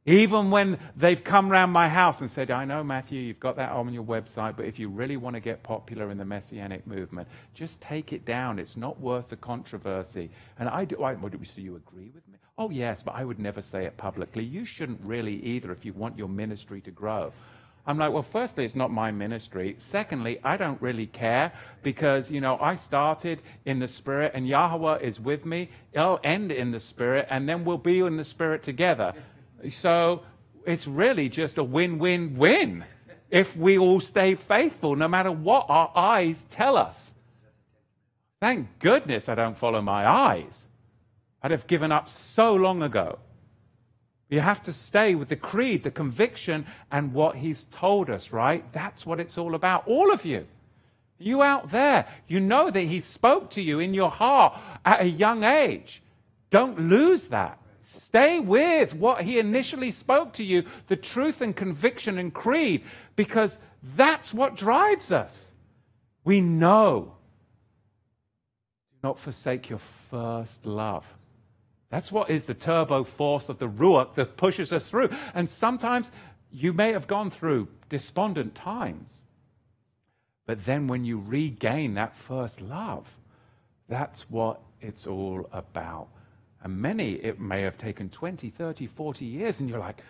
Even when they've come round my house and said, I know, Matthew, you've got that on your website, but if you really want to get popular in the Messianic movement, just take it down. It's not worth the controversy. And I do, I, what, so you agree with me? Oh, yes, but I would never say it publicly. You shouldn't really either if you want your ministry to grow. I'm like, well, firstly, it's not my ministry. Secondly, I don't really care because, you know, I started in the Spirit and Yahweh is with me. I'll end in the Spirit and then we'll be in the Spirit together. So it's really just a win win win if we all stay faithful, no matter what our eyes tell us. Thank goodness I don't follow my eyes. I'd have given up so long ago. You have to stay with the creed, the conviction, and what he's told us, right? That's what it's all about. All of you. You out there, you know that he spoke to you in your heart at a young age. Don't lose that. Stay with what he initially spoke to you, the truth and conviction and creed, because that's what drives us. We know. Do not forsake your first love. That's what is the turbo force of the Ruach that pushes us through. And sometimes you may have gone through despondent times. But then when you regain that first love, that's what it's all about. And many, it may have taken 20, 30, 40 years, and you're like,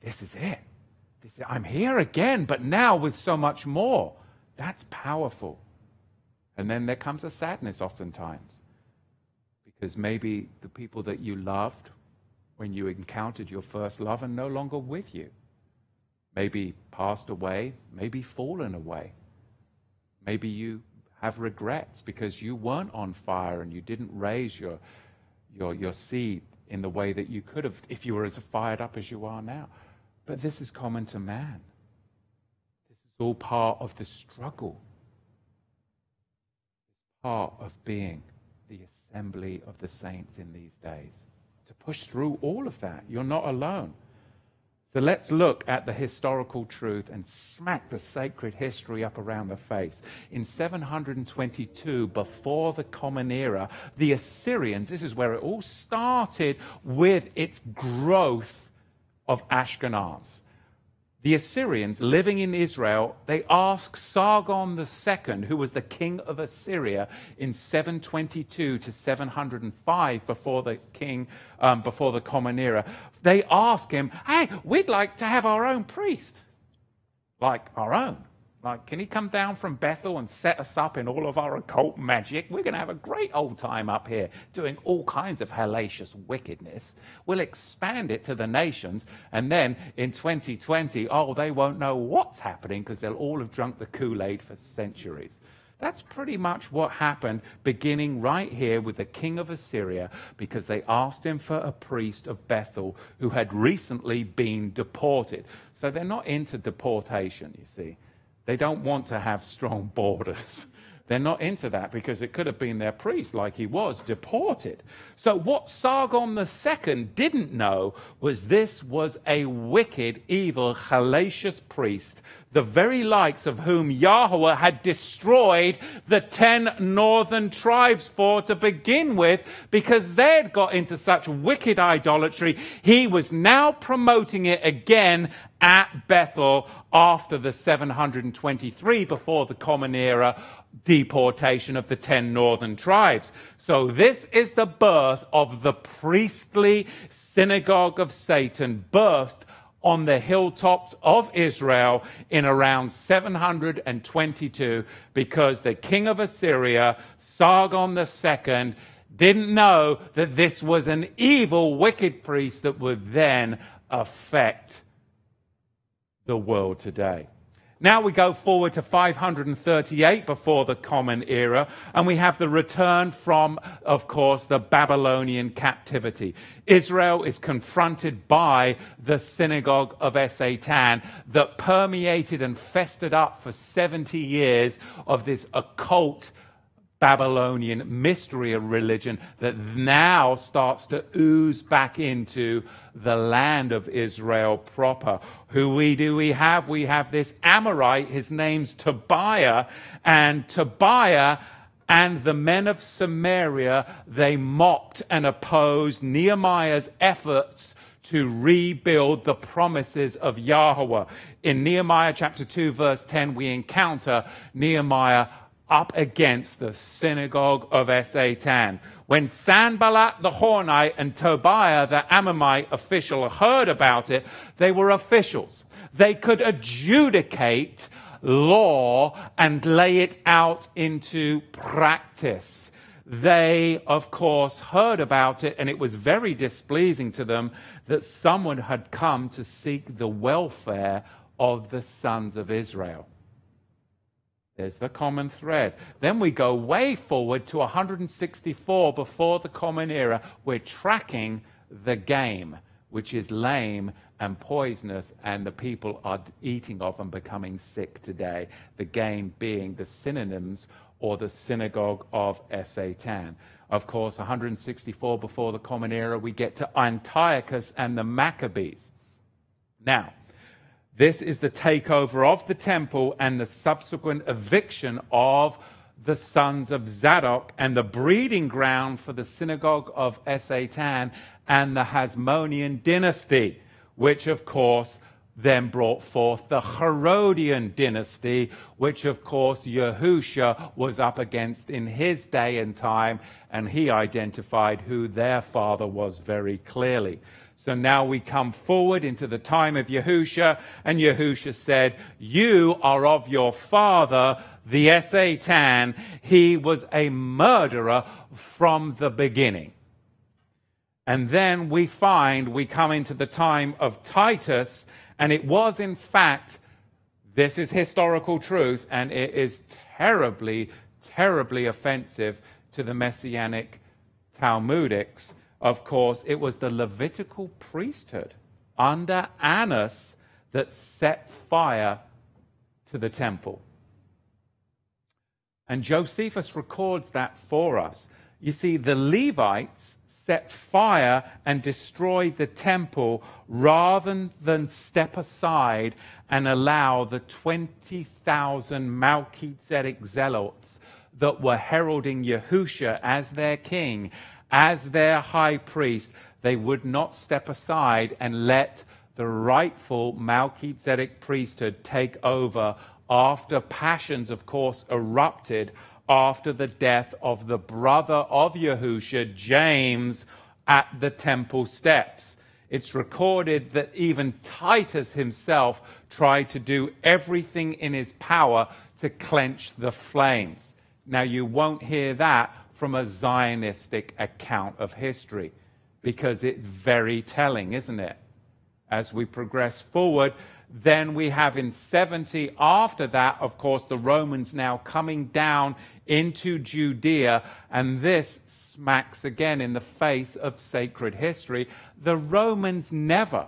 this is it. This is, I'm here again, but now with so much more. That's powerful. And then there comes a sadness oftentimes. Because maybe the people that you loved when you encountered your first love are no longer with you. Maybe passed away, maybe fallen away. Maybe you have regrets because you weren't on fire and you didn't raise your your, your seed in the way that you could have if you were as fired up as you are now. But this is common to man. This is all part of the struggle. It's part of being the assembly of the saints in these days. To push through all of that, you're not alone. So let's look at the historical truth and smack the sacred history up around the face. In 722, before the Common Era, the Assyrians, this is where it all started with its growth of Ashkenaz the Assyrians living in Israel, they ask Sargon II, who was the king of Assyria in 722 to 705 before the king, um, before the Common Era, they ask him, hey, we'd like to have our own priest, like our own. Like, can he come down from Bethel and set us up in all of our occult magic? We're going to have a great old time up here doing all kinds of hellacious wickedness. We'll expand it to the nations. And then in 2020, oh, they won't know what's happening because they'll all have drunk the Kool Aid for centuries. That's pretty much what happened, beginning right here with the king of Assyria, because they asked him for a priest of Bethel who had recently been deported. So they're not into deportation, you see. They don't want to have strong borders. They're not into that because it could have been their priest, like he was, deported. So, what Sargon II didn't know was this was a wicked, evil, hellacious priest, the very likes of whom Yahweh had destroyed the ten northern tribes for to begin with, because they'd got into such wicked idolatry. He was now promoting it again at Bethel after the 723 before the Common Era deportation of the 10 northern tribes. So this is the birth of the priestly synagogue of Satan, birthed on the hilltops of Israel in around 722 because the king of Assyria, Sargon II, didn't know that this was an evil, wicked priest that would then affect the world today. Now we go forward to 538 before the Common Era, and we have the return from, of course, the Babylonian captivity. Israel is confronted by the synagogue of Satan that permeated and festered up for 70 years of this occult Babylonian mystery of religion that now starts to ooze back into the land of Israel proper. Who we do we have? We have this Amorite, his name's Tobiah, and Tobiah and the men of Samaria, they mocked and opposed Nehemiah's efforts to rebuild the promises of Yahweh. In Nehemiah chapter 2, verse 10, we encounter Nehemiah up against the synagogue of Esatan. When Sanballat the Horonite and Tobiah the Ammonite official heard about it, they were officials. They could adjudicate law and lay it out into practice. They, of course, heard about it, and it was very displeasing to them that someone had come to seek the welfare of the sons of Israel. There's the common thread. Then we go way forward to 164 before the Common Era. We're tracking the game, which is lame and poisonous, and the people are eating of and becoming sick today. The game being the synonyms or the synagogue of Satan. Of course, 164 before the Common Era, we get to Antiochus and the Maccabees. Now, this is the takeover of the temple and the subsequent eviction of the sons of Zadok and the breeding ground for the synagogue of Satan and the Hasmonean dynasty, which, of course, then brought forth the Herodian dynasty, which of course Yahusha was up against in his day and time, and he identified who their father was very clearly. So now we come forward into the time of Yahusha, and Yahusha said, You are of your father, the Satan. He was a murderer from the beginning. And then we find we come into the time of Titus, and it was in fact, this is historical truth, and it is terribly, terribly offensive to the Messianic Talmudics of course, it was the Levitical priesthood under Annas that set fire to the temple. And Josephus records that for us. You see, the Levites set fire and destroyed the temple rather than step aside and allow the 20,000 Melchizedek zealots that were heralding Yahusha as their king as their high priest, they would not step aside and let the rightful Melchizedek priesthood take over after passions, of course, erupted after the death of the brother of Yahusha, James, at the temple steps. It's recorded that even Titus himself tried to do everything in his power to clench the flames. Now, you won't hear that from a Zionistic account of history because it's very telling, isn't it? As we progress forward, then we have in 70, after that, of course, the Romans now coming down into Judea, and this smacks again in the face of sacred history. The Romans never,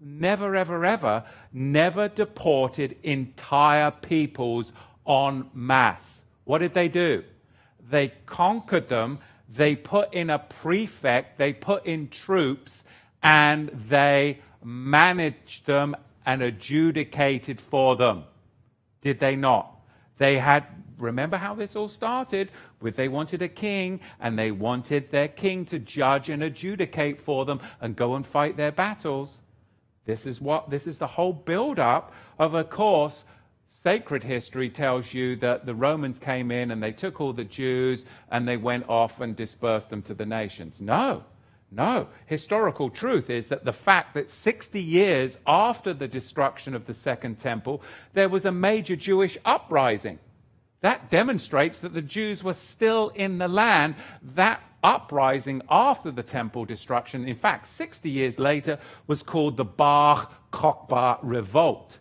never, ever, ever, never deported entire peoples en masse. What did they do? They conquered them, they put in a prefect, they put in troops, and they managed them and adjudicated for them. Did they not? They had, remember how this all started? With they wanted a king, and they wanted their king to judge and adjudicate for them and go and fight their battles. This is what, this is the whole build up of a course sacred history tells you that the Romans came in and they took all the Jews and they went off and dispersed them to the nations. No, no. Historical truth is that the fact that 60 years after the destruction of the Second Temple, there was a major Jewish uprising. That demonstrates that the Jews were still in the land. That uprising after the temple destruction, in fact, 60 years later, was called the Bar Kokhba Revolt.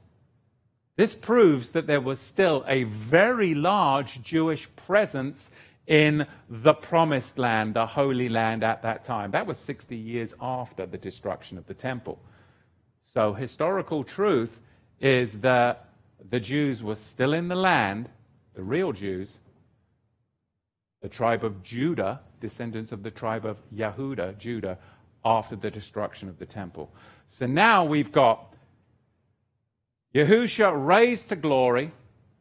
This proves that there was still a very large Jewish presence in the promised land, the Holy Land at that time. That was 60 years after the destruction of the temple. So, historical truth is that the Jews were still in the land, the real Jews, the tribe of Judah, descendants of the tribe of Yehuda, Judah, after the destruction of the temple. So now we've got Yahusha raised to glory,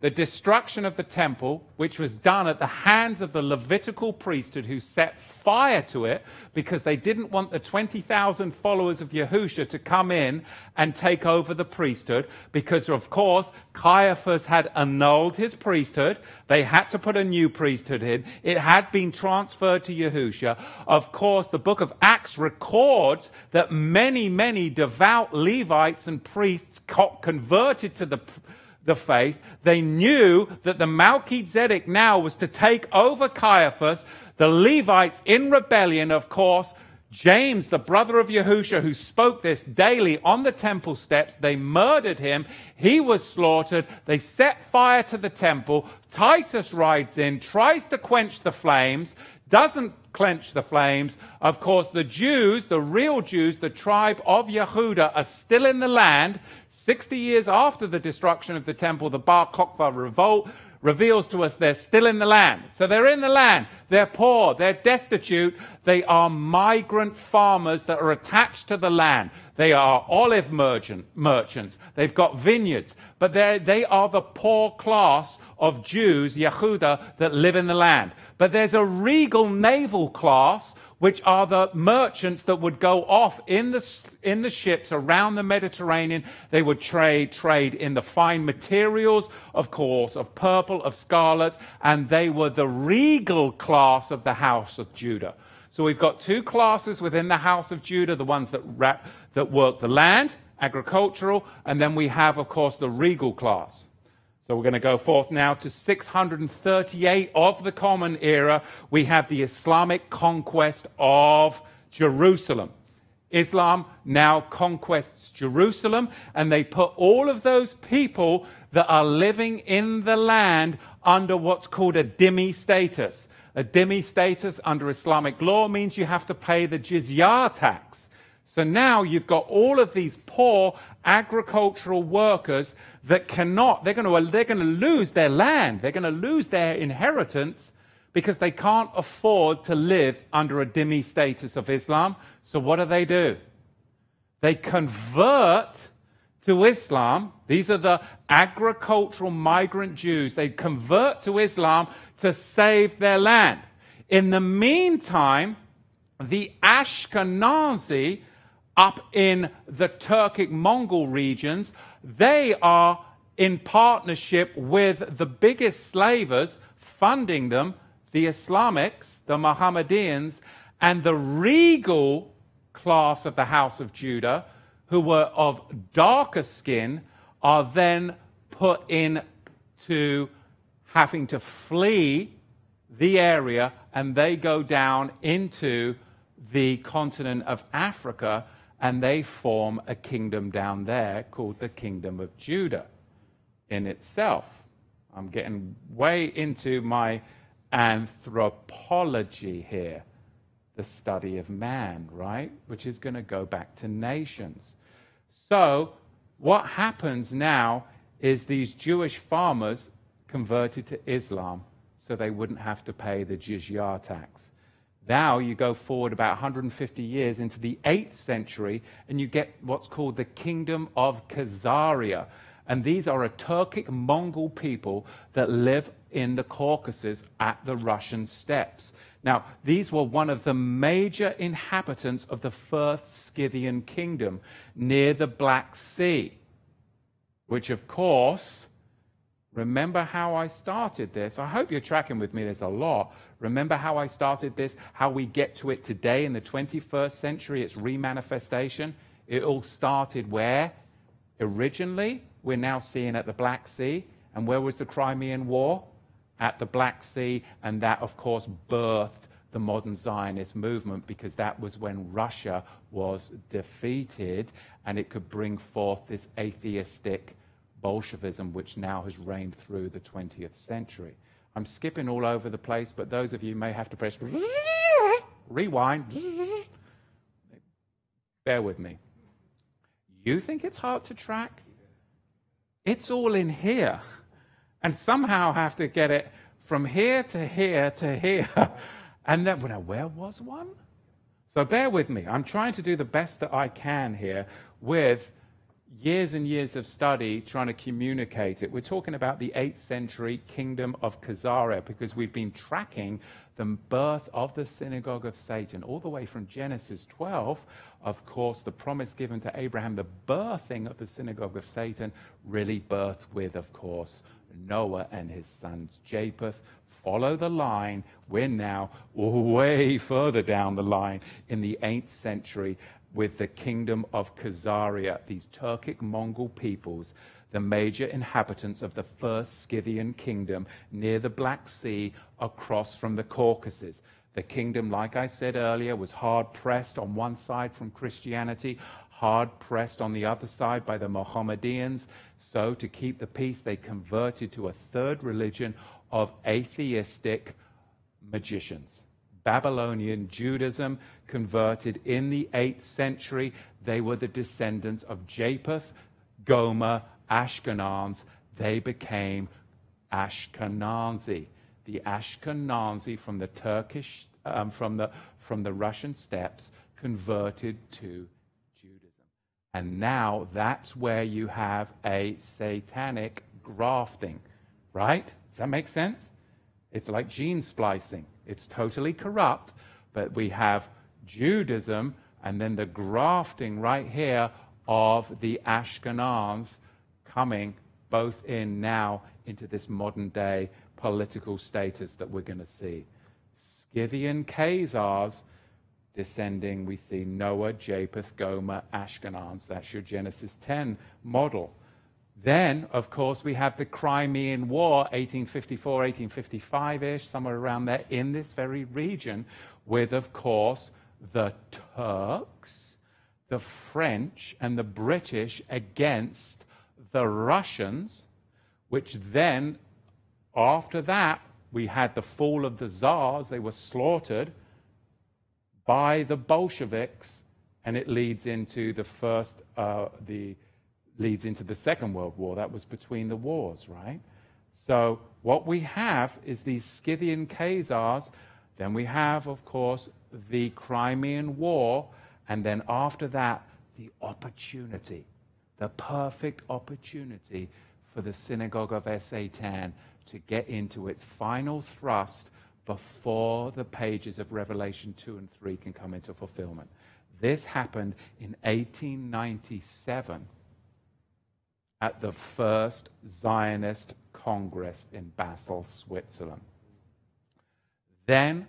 the destruction of the temple, which was done at the hands of the Levitical priesthood who set fire to it because they didn't want the 20,000 followers of Yahusha to come in and take over the priesthood. Because, of course, Caiaphas had annulled his priesthood. They had to put a new priesthood in. It had been transferred to Yahusha. Of course, the book of Acts records that many, many devout Levites and priests converted to the the faith. They knew that the Melchizedek now was to take over Caiaphas. The Levites in rebellion, of course, James, the brother of Yahusha, who spoke this daily on the temple steps, they murdered him. He was slaughtered. They set fire to the temple. Titus rides in, tries to quench the flames, doesn't quench the flames. Of course, the Jews, the real Jews, the tribe of Yehuda, are still in the land. 60 years after the destruction of the temple, the Bar Kokhba revolt reveals to us they're still in the land. So they're in the land. They're poor. They're destitute. They are migrant farmers that are attached to the land. They are olive merchant, merchants. They've got vineyards. But they are the poor class of Jews, Yehuda, that live in the land. But there's a regal naval class which are the merchants that would go off in the, in the ships around the Mediterranean. They would trade, trade in the fine materials, of course, of purple, of scarlet, and they were the regal class of the house of Judah. So we've got two classes within the house of Judah, the ones that, rap, that work the land, agricultural, and then we have, of course, the regal class. So we're going to go forth now to 638 of the Common Era. We have the Islamic conquest of Jerusalem. Islam now conquests Jerusalem, and they put all of those people that are living in the land under what's called a dhimmi status. A dhimmi status under Islamic law means you have to pay the jizya tax. So now you've got all of these poor agricultural workers that cannot, they're going to, they're going to lose their land, they're going to lose their inheritance because they can't afford to live under a dhimmi status of Islam. So what do they do? They convert to Islam. These are the agricultural migrant Jews. They convert to Islam to save their land. In the meantime, the Ashkenazi up in the Turkic Mongol regions, they are in partnership with the biggest slavers, funding them, the Islamics, the Mohammedans, and the regal class of the House of Judah, who were of darker skin, are then put into having to flee the area and they go down into the continent of Africa and they form a kingdom down there called the Kingdom of Judah in itself. I'm getting way into my anthropology here, the study of man, right? Which is going to go back to nations. So, what happens now is these Jewish farmers converted to Islam so they wouldn't have to pay the jizya tax. Now you go forward about 150 years into the 8th century and you get what's called the Kingdom of Khazaria. And these are a Turkic Mongol people that live in the Caucasus at the Russian steppes. Now, these were one of the major inhabitants of the first Scythian kingdom near the Black Sea, which, of course, remember how I started this. I hope you're tracking with me. There's a lot. Remember how I started this? How we get to it today in the 21st century? It's remanifestation. It all started where? Originally, we're now seeing at the Black Sea. And where was the Crimean War? At the Black Sea. And that, of course, birthed the modern Zionist movement because that was when Russia was defeated and it could bring forth this atheistic Bolshevism which now has reigned through the 20th century. I'm skipping all over the place, but those of you may have to press rewind. Bear with me. You think it's hard to track? It's all in here. And somehow have to get it from here to here to here. And then, well, where was one? So bear with me. I'm trying to do the best that I can here with years and years of study trying to communicate it. We're talking about the 8th century kingdom of Khazaria because we've been tracking the birth of the synagogue of Satan all the way from Genesis 12. Of course, the promise given to Abraham, the birthing of the synagogue of Satan, really birthed with, of course, Noah and his sons Japheth. Follow the line. We're now way further down the line in the 8th century with the kingdom of Khazaria, these Turkic Mongol peoples, the major inhabitants of the first Scythian kingdom near the Black Sea across from the Caucasus. The kingdom, like I said earlier, was hard pressed on one side from Christianity, hard pressed on the other side by the Mohammedans. So, to keep the peace, they converted to a third religion of atheistic magicians. Babylonian Judaism converted in the 8th century. They were the descendants of Japheth, Gomer, Ashkenaz. They became Ashkenazi. The Ashkenazi from the Turkish, um, from, the, from the Russian steppes, converted to Judaism. And now that's where you have a satanic grafting, right? Does that make sense? It's like gene splicing. It's totally corrupt, but we have Judaism and then the grafting right here of the Ashkenaz coming both in now into this modern day political status that we're going to see. Scythian Khazars descending, we see Noah, Japheth, Gomer, Ashkenaz. That's your Genesis 10 model. Then, of course, we have the Crimean War, 1854, 1855 ish, somewhere around there in this very region, with, of course, the Turks, the French, and the British against the Russians, which then, after that, we had the fall of the Tsars. They were slaughtered by the Bolsheviks, and it leads into the first, uh, the leads into the Second World War. That was between the wars, right? So what we have is these Scythian Khazars. Then we have, of course, the Crimean War. And then after that, the opportunity, the perfect opportunity for the synagogue of Satan to get into its final thrust before the pages of Revelation 2 and 3 can come into fulfillment. This happened in 1897 at the first Zionist Congress in Basel, Switzerland. Then,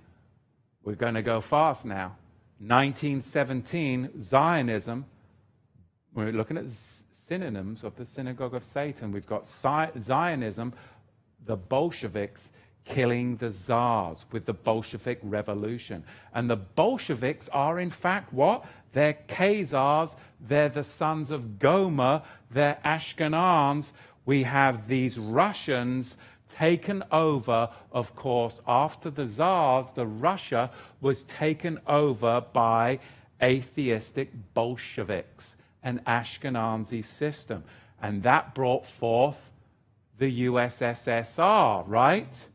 we're going to go fast now. 1917, Zionism, we're looking at synonyms of the synagogue of Satan. We've got Zionism, the Bolsheviks killing the czars with the Bolshevik Revolution. And the Bolsheviks are, in fact, what? They're Khazars, they're the sons of Gomer, they're Ashkenaz. We have these Russians taken over, of course, after the czars, the Russia was taken over by atheistic Bolsheviks, an Ashkenazi system. And that brought forth the USSR, right?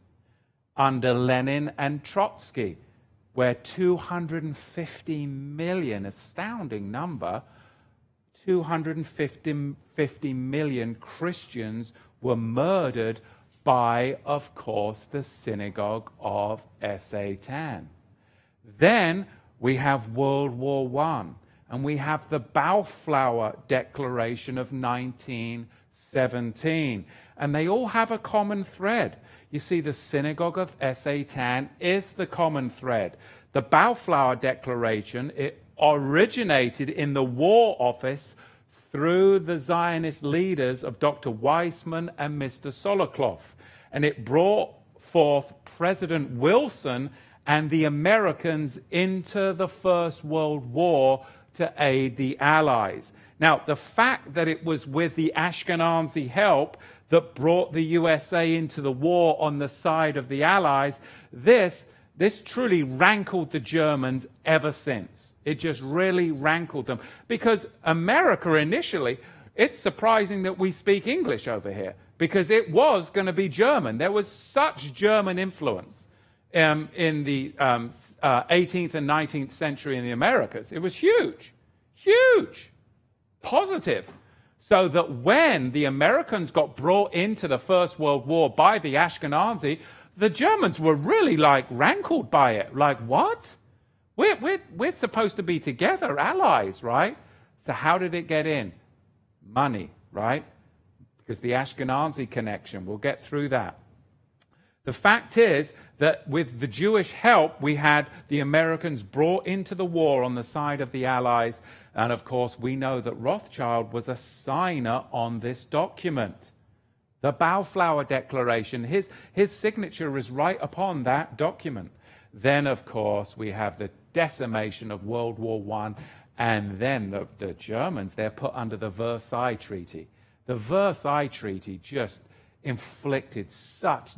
Under Lenin and Trotsky where 250 million, astounding number, 250 million Christians were murdered by, of course, the synagogue of Satan. Then we have World War I, and we have the Balfour Declaration of 1917. And they all have a common thread. You see, the synagogue of Satan is the common thread. The Balfour Declaration, it originated in the War Office through the Zionist leaders of Dr. Weizmann and Mr. Sokolow. And it brought forth President Wilson and the Americans into the First World War to aid the Allies. Now, the fact that it was with the Ashkenazi help that brought the USA into the war on the side of the Allies, this, this truly rankled the Germans ever since. It just really rankled them. Because America initially, it's surprising that we speak English over here, because it was going to be German. There was such German influence um, in the um, uh, 18th and 19th century in the Americas. It was huge, huge, positive. So that when the Americans got brought into the First World War by the Ashkenazi, the Germans were really like rankled by it. Like, what? We're, we're, we're supposed to be together, allies, right? So, how did it get in? Money, right? Because the Ashkenazi connection, we'll get through that. The fact is that with the Jewish help, we had the Americans brought into the war on the side of the Allies. And of course, we know that Rothschild was a signer on this document. The Balfour Declaration, his, his signature is right upon that document. Then, of course, we have the decimation of World War I, and then the, the Germans, they're put under the Versailles Treaty. The Versailles Treaty just inflicted such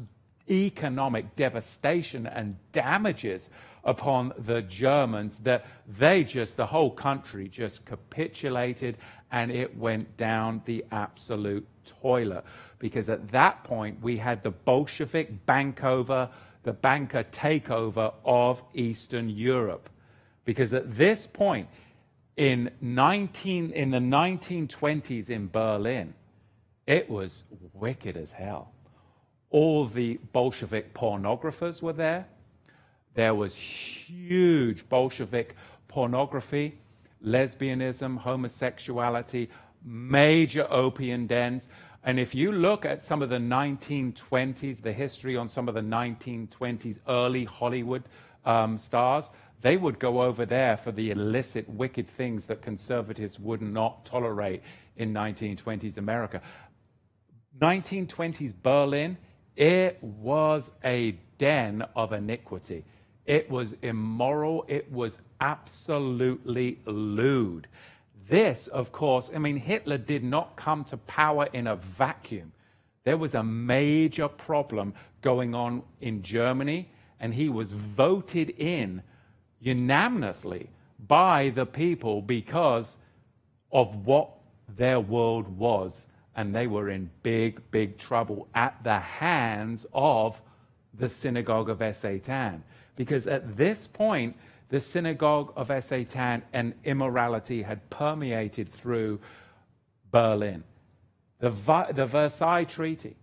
economic devastation and damages upon the Germans that they just, the whole country just capitulated and it went down the absolute toilet. Because at that point, we had the Bolshevik bankover, the banker takeover of Eastern Europe. Because at this point, in, 19, in the 1920s in Berlin, it was wicked as hell. All the Bolshevik pornographers were there. There was huge Bolshevik pornography, lesbianism, homosexuality, major opium dens. And if you look at some of the 1920s, the history on some of the 1920s early Hollywood um, stars, they would go over there for the illicit, wicked things that conservatives would not tolerate in 1920s America. 1920s Berlin, it was a den of iniquity. It was immoral. It was absolutely lewd. This, of course, I mean, Hitler did not come to power in a vacuum. There was a major problem going on in Germany, and he was voted in unanimously by the people because of what their world was and they were in big, big trouble at the hands of the synagogue of Satan. Because at this point, the synagogue of Satan and immorality had permeated through Berlin. The, the Versailles Treaty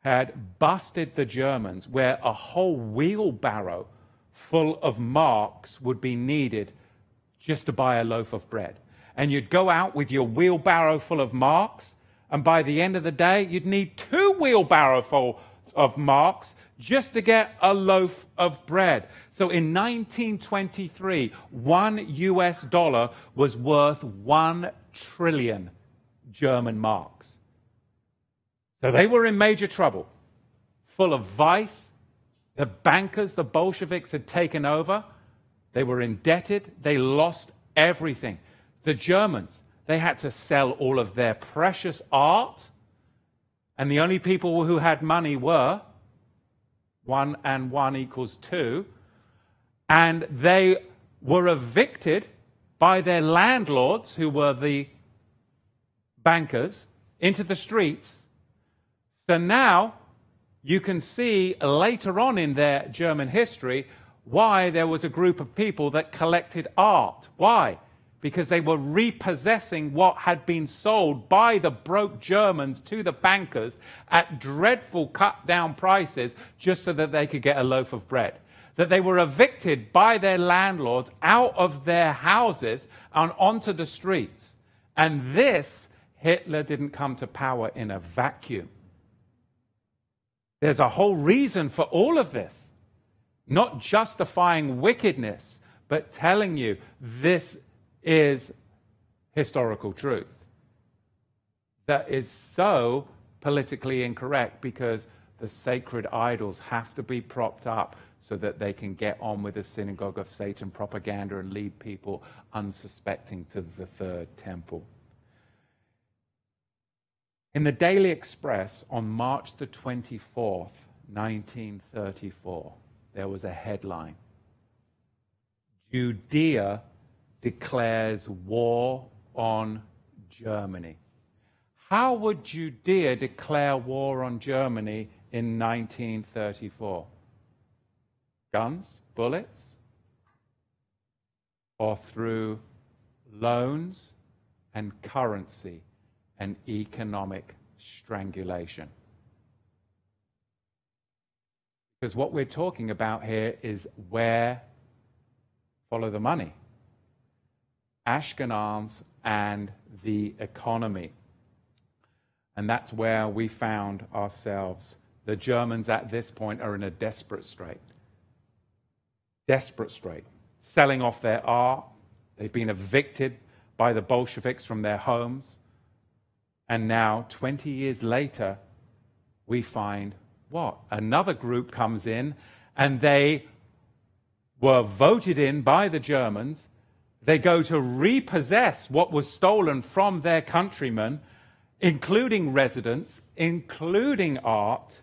had busted the Germans, where a whole wheelbarrow full of marks would be needed just to buy a loaf of bread. And you'd go out with your wheelbarrow full of marks, and by the end of the day, you'd need two wheelbarrowfuls of marks just to get a loaf of bread. So in 1923, one US dollar was worth one trillion German marks. So they were in major trouble, full of vice. The bankers, the Bolsheviks had taken over. They were indebted. They lost everything. The Germans, they had to sell all of their precious art. And the only people who had money were one and one equals two. And they were evicted by their landlords, who were the bankers, into the streets. So now you can see later on in their German history why there was a group of people that collected art. Why? Because they were repossessing what had been sold by the broke Germans to the bankers at dreadful cut down prices just so that they could get a loaf of bread. That they were evicted by their landlords out of their houses and onto the streets. And this, Hitler didn't come to power in a vacuum. There's a whole reason for all of this. Not justifying wickedness, but telling you this is historical truth. That is so politically incorrect because the sacred idols have to be propped up so that they can get on with the synagogue of Satan propaganda and lead people unsuspecting to the third temple. In the Daily Express on March the 24th, 1934, there was a headline Judea declares war on Germany. How would Judea declare war on Germany in 1934? Guns, bullets, or through loans and currency and economic strangulation. Because what we're talking about here is where follow the money. Ashkenaz and the economy. And that's where we found ourselves. The Germans at this point are in a desperate strait. Desperate strait. Selling off their art. They've been evicted by the Bolsheviks from their homes. And now, 20 years later, we find what? Another group comes in and they were voted in by the Germans. They go to repossess what was stolen from their countrymen, including residents, including art.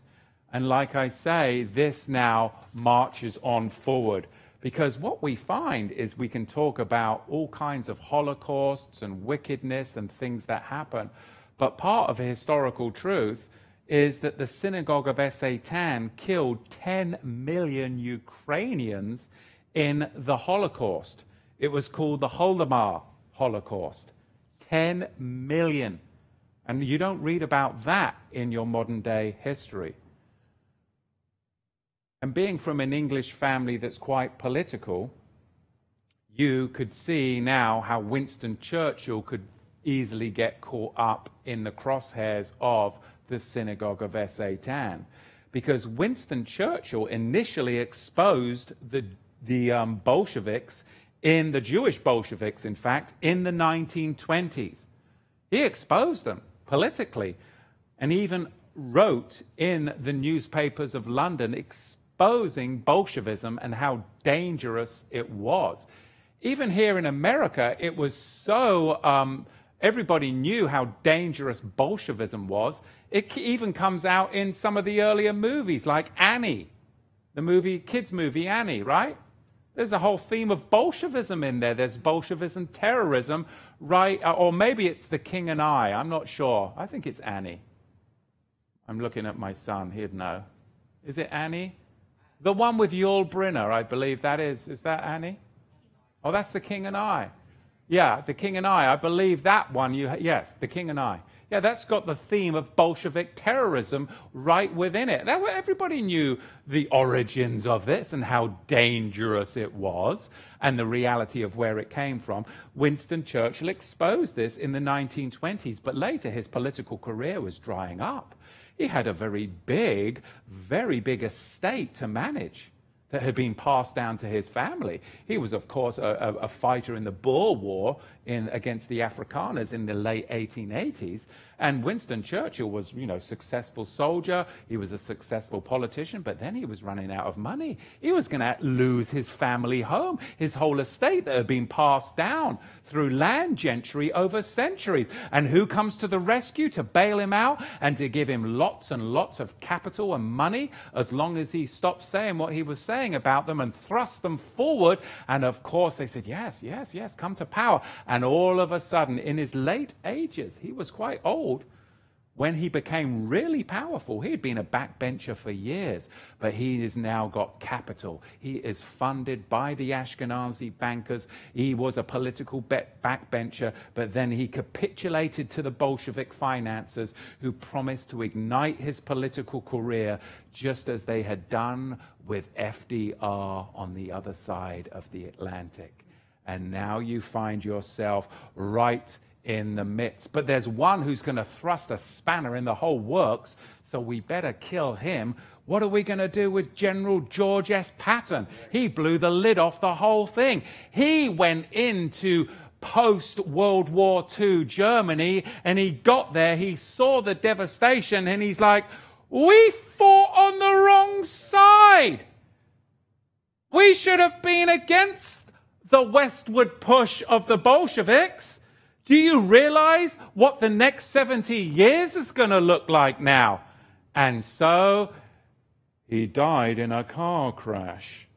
And like I say, this now marches on forward. Because what we find is we can talk about all kinds of holocausts and wickedness and things that happen. But part of historical truth is that the synagogue of Satan killed 10 million Ukrainians in the Holocaust. It was called the Holodomor Holocaust. 10 million. And you don't read about that in your modern day history. And being from an English family that's quite political, you could see now how Winston Churchill could easily get caught up in the crosshairs of the synagogue of Satan. Because Winston Churchill initially exposed the, the um, Bolsheviks in the Jewish Bolsheviks, in fact, in the 1920s. He exposed them politically and even wrote in the newspapers of London exposing Bolshevism and how dangerous it was. Even here in America, it was so um, Everybody knew how dangerous Bolshevism was. It even comes out in some of the earlier movies, like Annie, the movie, kids' movie Annie, right? There's a whole theme of Bolshevism in there. There's Bolshevism, terrorism, right? Uh, or maybe it's The King and I. I'm not sure. I think it's Annie. I'm looking at my son. He'd know. Is it Annie? The one with Yul Brynner, I believe that is. Is that Annie? Oh, that's The King and I. Yeah, The King and I. I believe that one. You, yes, The King and I. Yeah, that's got the theme of Bolshevik terrorism right within it. That, everybody knew the origins of this and how dangerous it was and the reality of where it came from. Winston Churchill exposed this in the 1920s, but later his political career was drying up. He had a very big, very big estate to manage that had been passed down to his family. He was, of course, a, a, fighter in the Boer War in, against the Afrikaners in the late 1880s. And Winston Churchill was, you know, successful soldier. He was a successful politician, but then he was running out of money. He was going to lose his family home, his whole estate that had been passed down through land gentry over centuries. And who comes to the rescue to bail him out and to give him lots and lots of capital and money as long as he stopped saying what he was saying about them and thrust them forward? And of course, they said, Yes, yes, yes, come to power. And all of a sudden, in his late ages, he was quite old when he became really powerful. He had been a backbencher for years, but he has now got capital. He is funded by the Ashkenazi bankers. He was a political backbencher, but then he capitulated to the Bolshevik financiers who promised to ignite his political career just as they had done with FDR on the other side of the Atlantic. And now you find yourself right in the midst. But there's one who's going to thrust a spanner in the whole works, so we better kill him. What are we going to do with General George S. Patton? He blew the lid off the whole thing. He went into post World War II Germany and he got there, he saw the devastation, and he's like, We fought on the wrong side. We should have been against the westward push of the Bolsheviks. Do you realize what the next 70 years is going to look like now? And so he died in a car crash.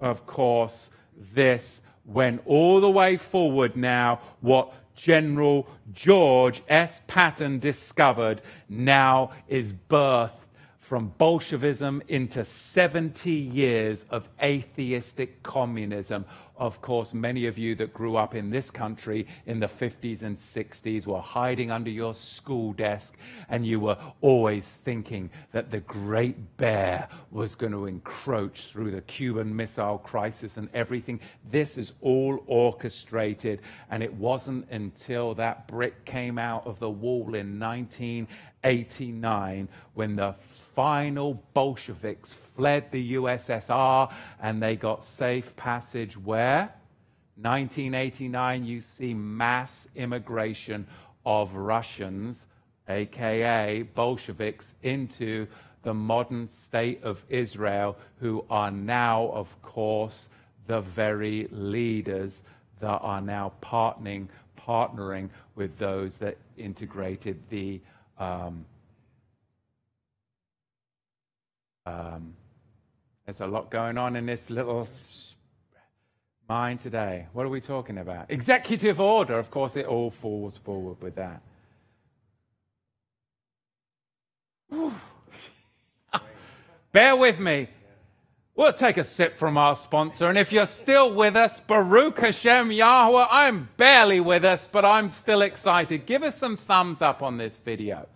Of course, this went all the way forward now. What General George S. Patton discovered now is birthed from Bolshevism into 70 years of atheistic communism. Of course, many of you that grew up in this country in the 50s and 60s were hiding under your school desk and you were always thinking that the great bear was going to encroach through the Cuban Missile Crisis and everything. This is all orchestrated, and it wasn't until that brick came out of the wall in 1989 when the final Bolsheviks fled the USSR and they got safe passage where? 1989, you see mass immigration of Russians, aka Bolsheviks, into the modern state of Israel, who are now, of course, the very leaders that are now partnering, partnering with those that integrated the um, Um, there's a lot going on in this little mind today. What are we talking about? Executive order. Of course, it all falls forward with that. Bear with me. We'll take a sip from our sponsor. And if you're still with us, Baruch Hashem Yahweh, I'm barely with us, but I'm still excited. Give us some thumbs up on this video.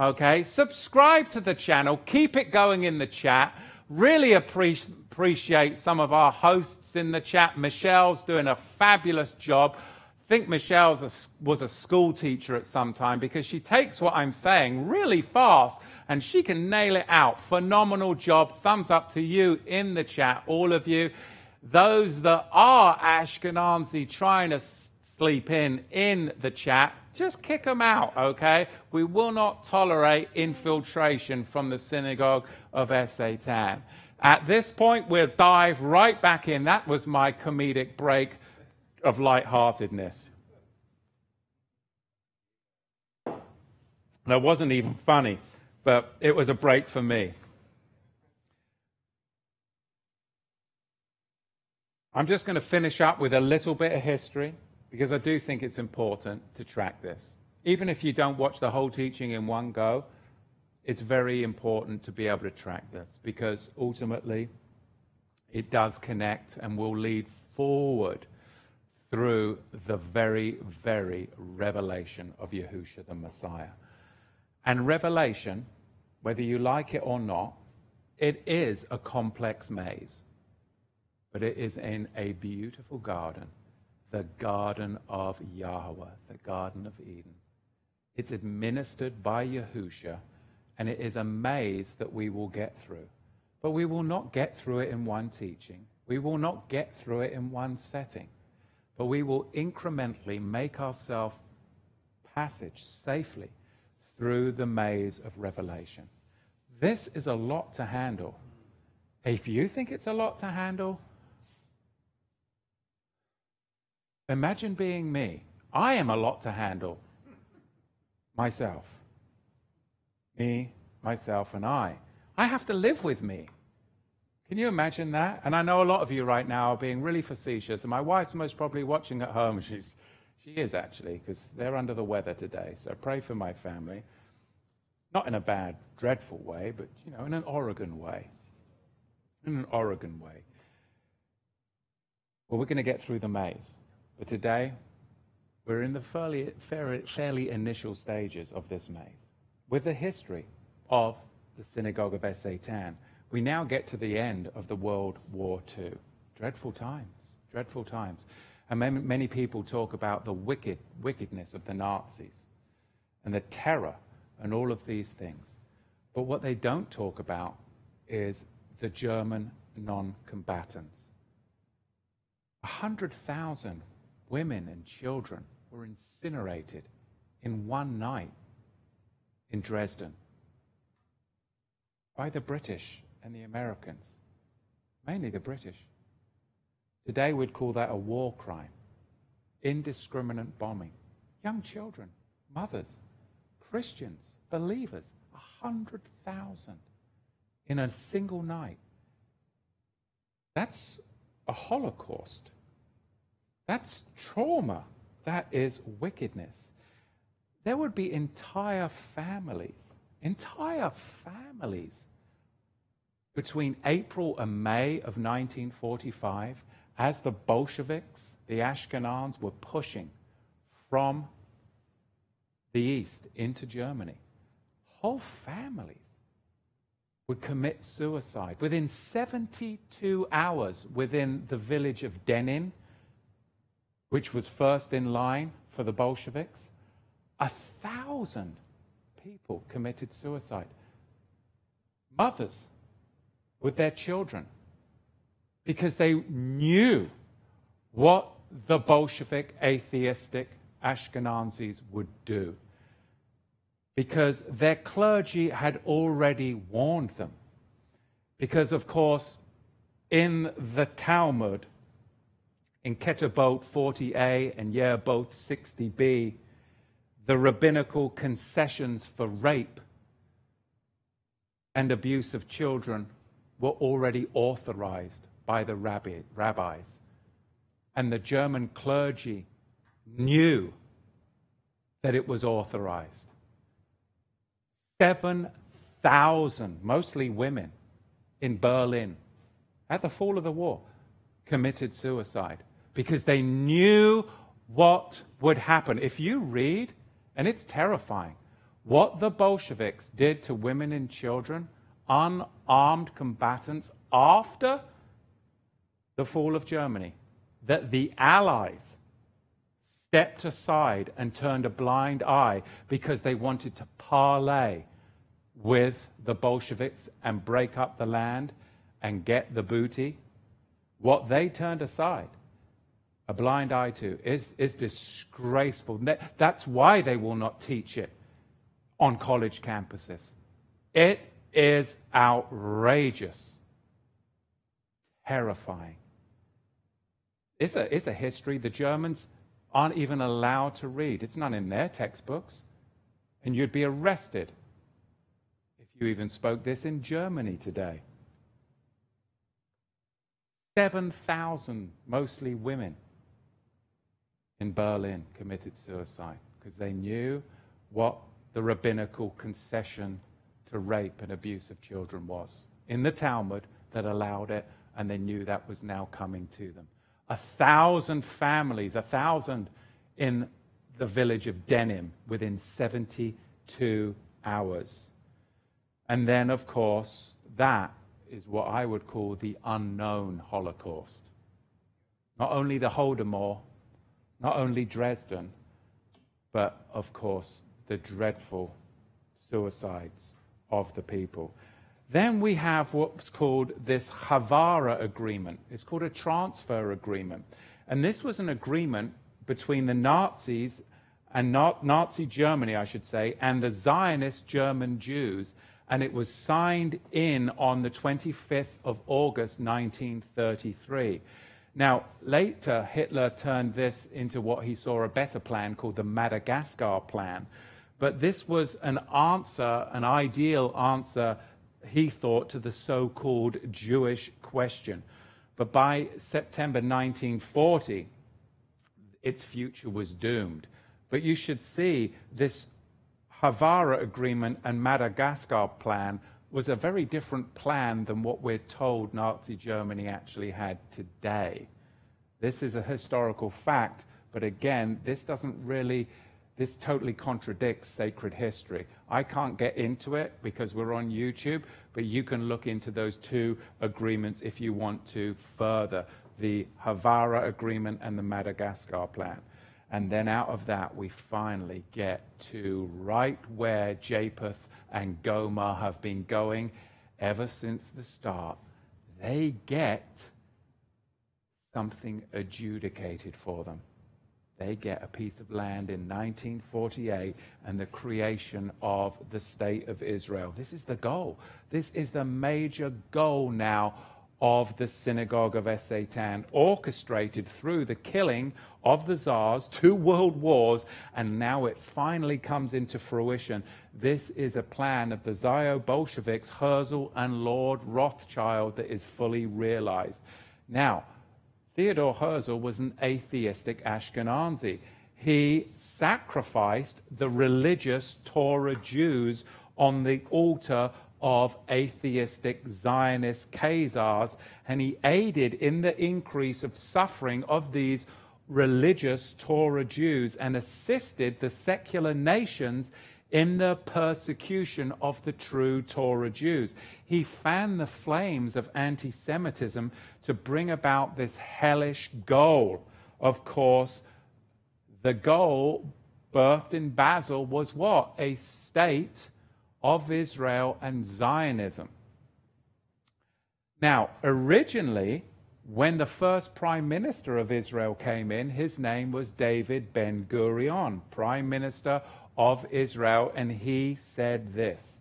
Okay, subscribe to the channel, keep it going in the chat. Really appreciate some of our hosts in the chat. Michelle's doing a fabulous job. I think Michelle was a school teacher at some time because she takes what I'm saying really fast and she can nail it out. Phenomenal job. Thumbs up to you in the chat, all of you. Those that are Ashkenazi trying to sleep in in the chat, just kick them out, okay? We will not tolerate infiltration from the synagogue of Satan. At this point, we'll dive right back in. That was my comedic break of lightheartedness. That wasn't even funny, but it was a break for me. I'm just going to finish up with a little bit of history because I do think it's important to track this. Even if you don't watch the whole teaching in one go, it's very important to be able to track this because ultimately it does connect and will lead forward through the very, very revelation of Yahusha the Messiah. And revelation, whether you like it or not, it is a complex maze, but it is in a beautiful garden the Garden of Yahweh, the Garden of Eden. It's administered by Yahusha, and it is a maze that we will get through. But we will not get through it in one teaching. We will not get through it in one setting. But we will incrementally make ourselves passage safely through the maze of revelation. This is a lot to handle. If you think it's a lot to handle, Imagine being me. I am a lot to handle. Myself. Me, myself, and I. I have to live with me. Can you imagine that? And I know a lot of you right now are being really facetious, and my wife's most probably watching at home. She's, she is actually, because they're under the weather today. So pray for my family. Not in a bad, dreadful way, but you know, in an Oregon way. In an Oregon way. Well, we're going to get through the maze. But today, we're in the fairly, fairly, fairly initial stages of this maze. With the history of the synagogue of Satan, we now get to the end of the World War II. Dreadful times, dreadful times. And many, many people talk about the wicked, wickedness of the Nazis and the terror and all of these things. But what they don't talk about is the German non combatants. 100,000 women and children were incinerated in one night in Dresden by the British and the Americans, mainly the British. Today we'd call that a war crime, indiscriminate bombing. Young children, mothers, Christians, believers, a hundred thousand in a single night. That's a Holocaust. That's trauma. That is wickedness. There would be entire families, entire families between April and May of 1945, as the Bolsheviks, the Ashkenazis, were pushing from the east into Germany, whole families would commit suicide. Within 72 hours, within the village of Demmin, which was first in line for the Bolsheviks, a thousand people committed suicide. Mothers with their children because they knew what the Bolshevik atheistic Ashkenazis would do. Because their clergy had already warned them. Because, of course, in the Talmud, in Ketubot 40a and Yevamot 60b, the rabbinical concessions for rape and abuse of children were already authorized by the rabbi, rabbis. And the German clergy knew that it was authorized. 7,000, mostly women, in Berlin at the fall of the war committed suicide because they knew what would happen. If you read, and it's terrifying, what the Bolsheviks did to women and children unarmed combatants after the fall of Germany, that the Allies stepped aside and turned a blind eye because they wanted to parley with the Bolsheviks and break up the land and get the booty. What they turned aside, a blind eye to, is, is disgraceful. That's why they will not teach it on college campuses. It is outrageous, terrifying. It's a, it's a history the Germans aren't even allowed to read. It's not in their textbooks. And you'd be arrested if you even spoke this in Germany today. 7,000, mostly women, in Berlin committed suicide because they knew what the rabbinical concession to rape and abuse of children was in the Talmud that allowed it, and they knew that was now coming to them. A thousand families, a thousand in the village of Demmin within 72 hours. And then, of course, that is what I would call the unknown Holocaust. Not only the Holodomor, not only Dresden, but of course the dreadful suicides of the people. Then we have what's called this Haavara agreement. It's called a transfer agreement. And this was an agreement between the Nazis and not Nazi Germany, I should say, and the Zionist German Jews. And it was signed in on the 25th of August, 1933. Now, later, Hitler turned this into what he saw a better plan called the Madagascar Plan, but this was an answer, an ideal answer, he thought, to the so called Jewish question. But by September 1940, its future was doomed. But you should see this Haavara agreement and Madagascar plan was a very different plan than what we're told Nazi Germany actually had today. This is a historical fact, but again, this doesn't really this totally contradicts sacred history. I can't get into it because we're on YouTube, but you can look into those two agreements if you want to further the Haavara agreement and the Madagascar plan. And then out of that, we finally get to right where Japheth and Gomer have been going ever since the start. They get something adjudicated for them they get a piece of land in 1948 and the creation of the state of Israel. This is the goal. This is the major goal now of the synagogue of Satan, orchestrated through the killing of the czars, two world wars, and now it finally comes into fruition. This is a plan of the Zio Bolsheviks, Herzl, and Lord Rothschild that is fully realized. Now, Theodore Herzl was an atheistic Ashkenazi. He sacrificed the religious Torah Jews on the altar of atheistic Zionist Khazars, and he aided in the increase of suffering of these religious Torah Jews and assisted the secular nations in the persecution of the true Torah Jews. He fanned the flames of anti Semitism to bring about this hellish goal. Of course, the goal birthed in Basel was what? A state of Israel and Zionism. Now, originally, when the first prime minister of Israel came in, his name was David Ben Gurion, prime minister of Israel, and he said this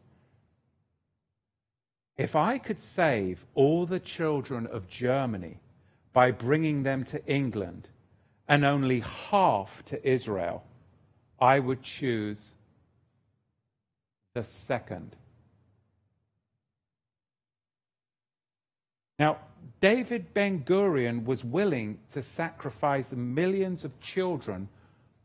If I could save all the children of Germany by bringing them to England and only half to Israel, I would choose the second. Now, David Ben Gurion was willing to sacrifice millions of children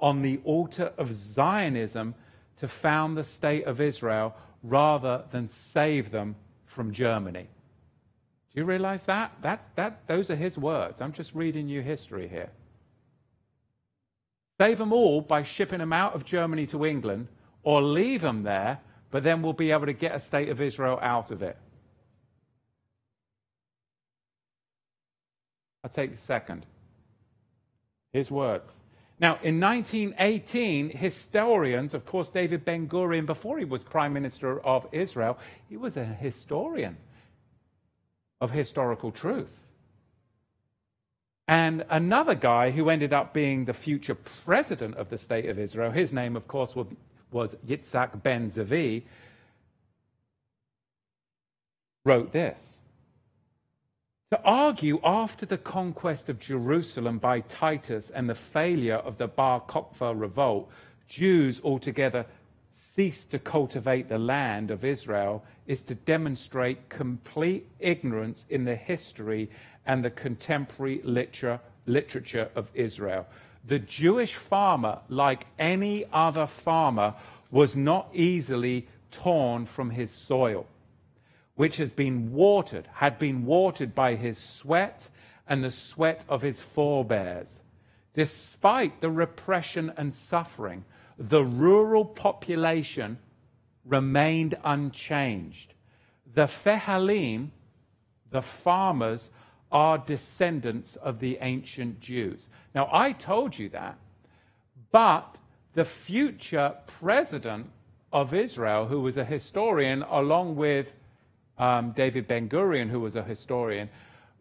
on the altar of Zionism to found the state of Israel rather than save them from Germany. Do you realize that? That's, that? Those are his words. I'm just reading you history here. Save them all by shipping them out of Germany to England or leave them there, but then we'll be able to get a state of Israel out of it. I'll take the second. His words. Now, in 1918, historians, of course, David Ben Gurion, before he was Prime Minister of Israel, he was a historian of historical truth. And another guy who ended up being the future president of the State of Israel, his name, of course, was Yitzhak Ben Zvi, wrote this. To argue after the conquest of Jerusalem by Titus and the failure of the Bar Kokhba revolt, Jews altogether ceased to cultivate the land of Israel is to demonstrate complete ignorance in the history and the contemporary literature, literature of Israel. The Jewish farmer, like any other farmer, was not easily torn from his soil which has been watered, had been watered by his sweat and the sweat of his forebears. Despite the repression and suffering, the rural population remained unchanged. The Fehalim, the farmers, are descendants of the ancient Jews. Now, I told you that, but the future president of Israel, who was a historian, along with um, David Ben Gurion, who was a historian,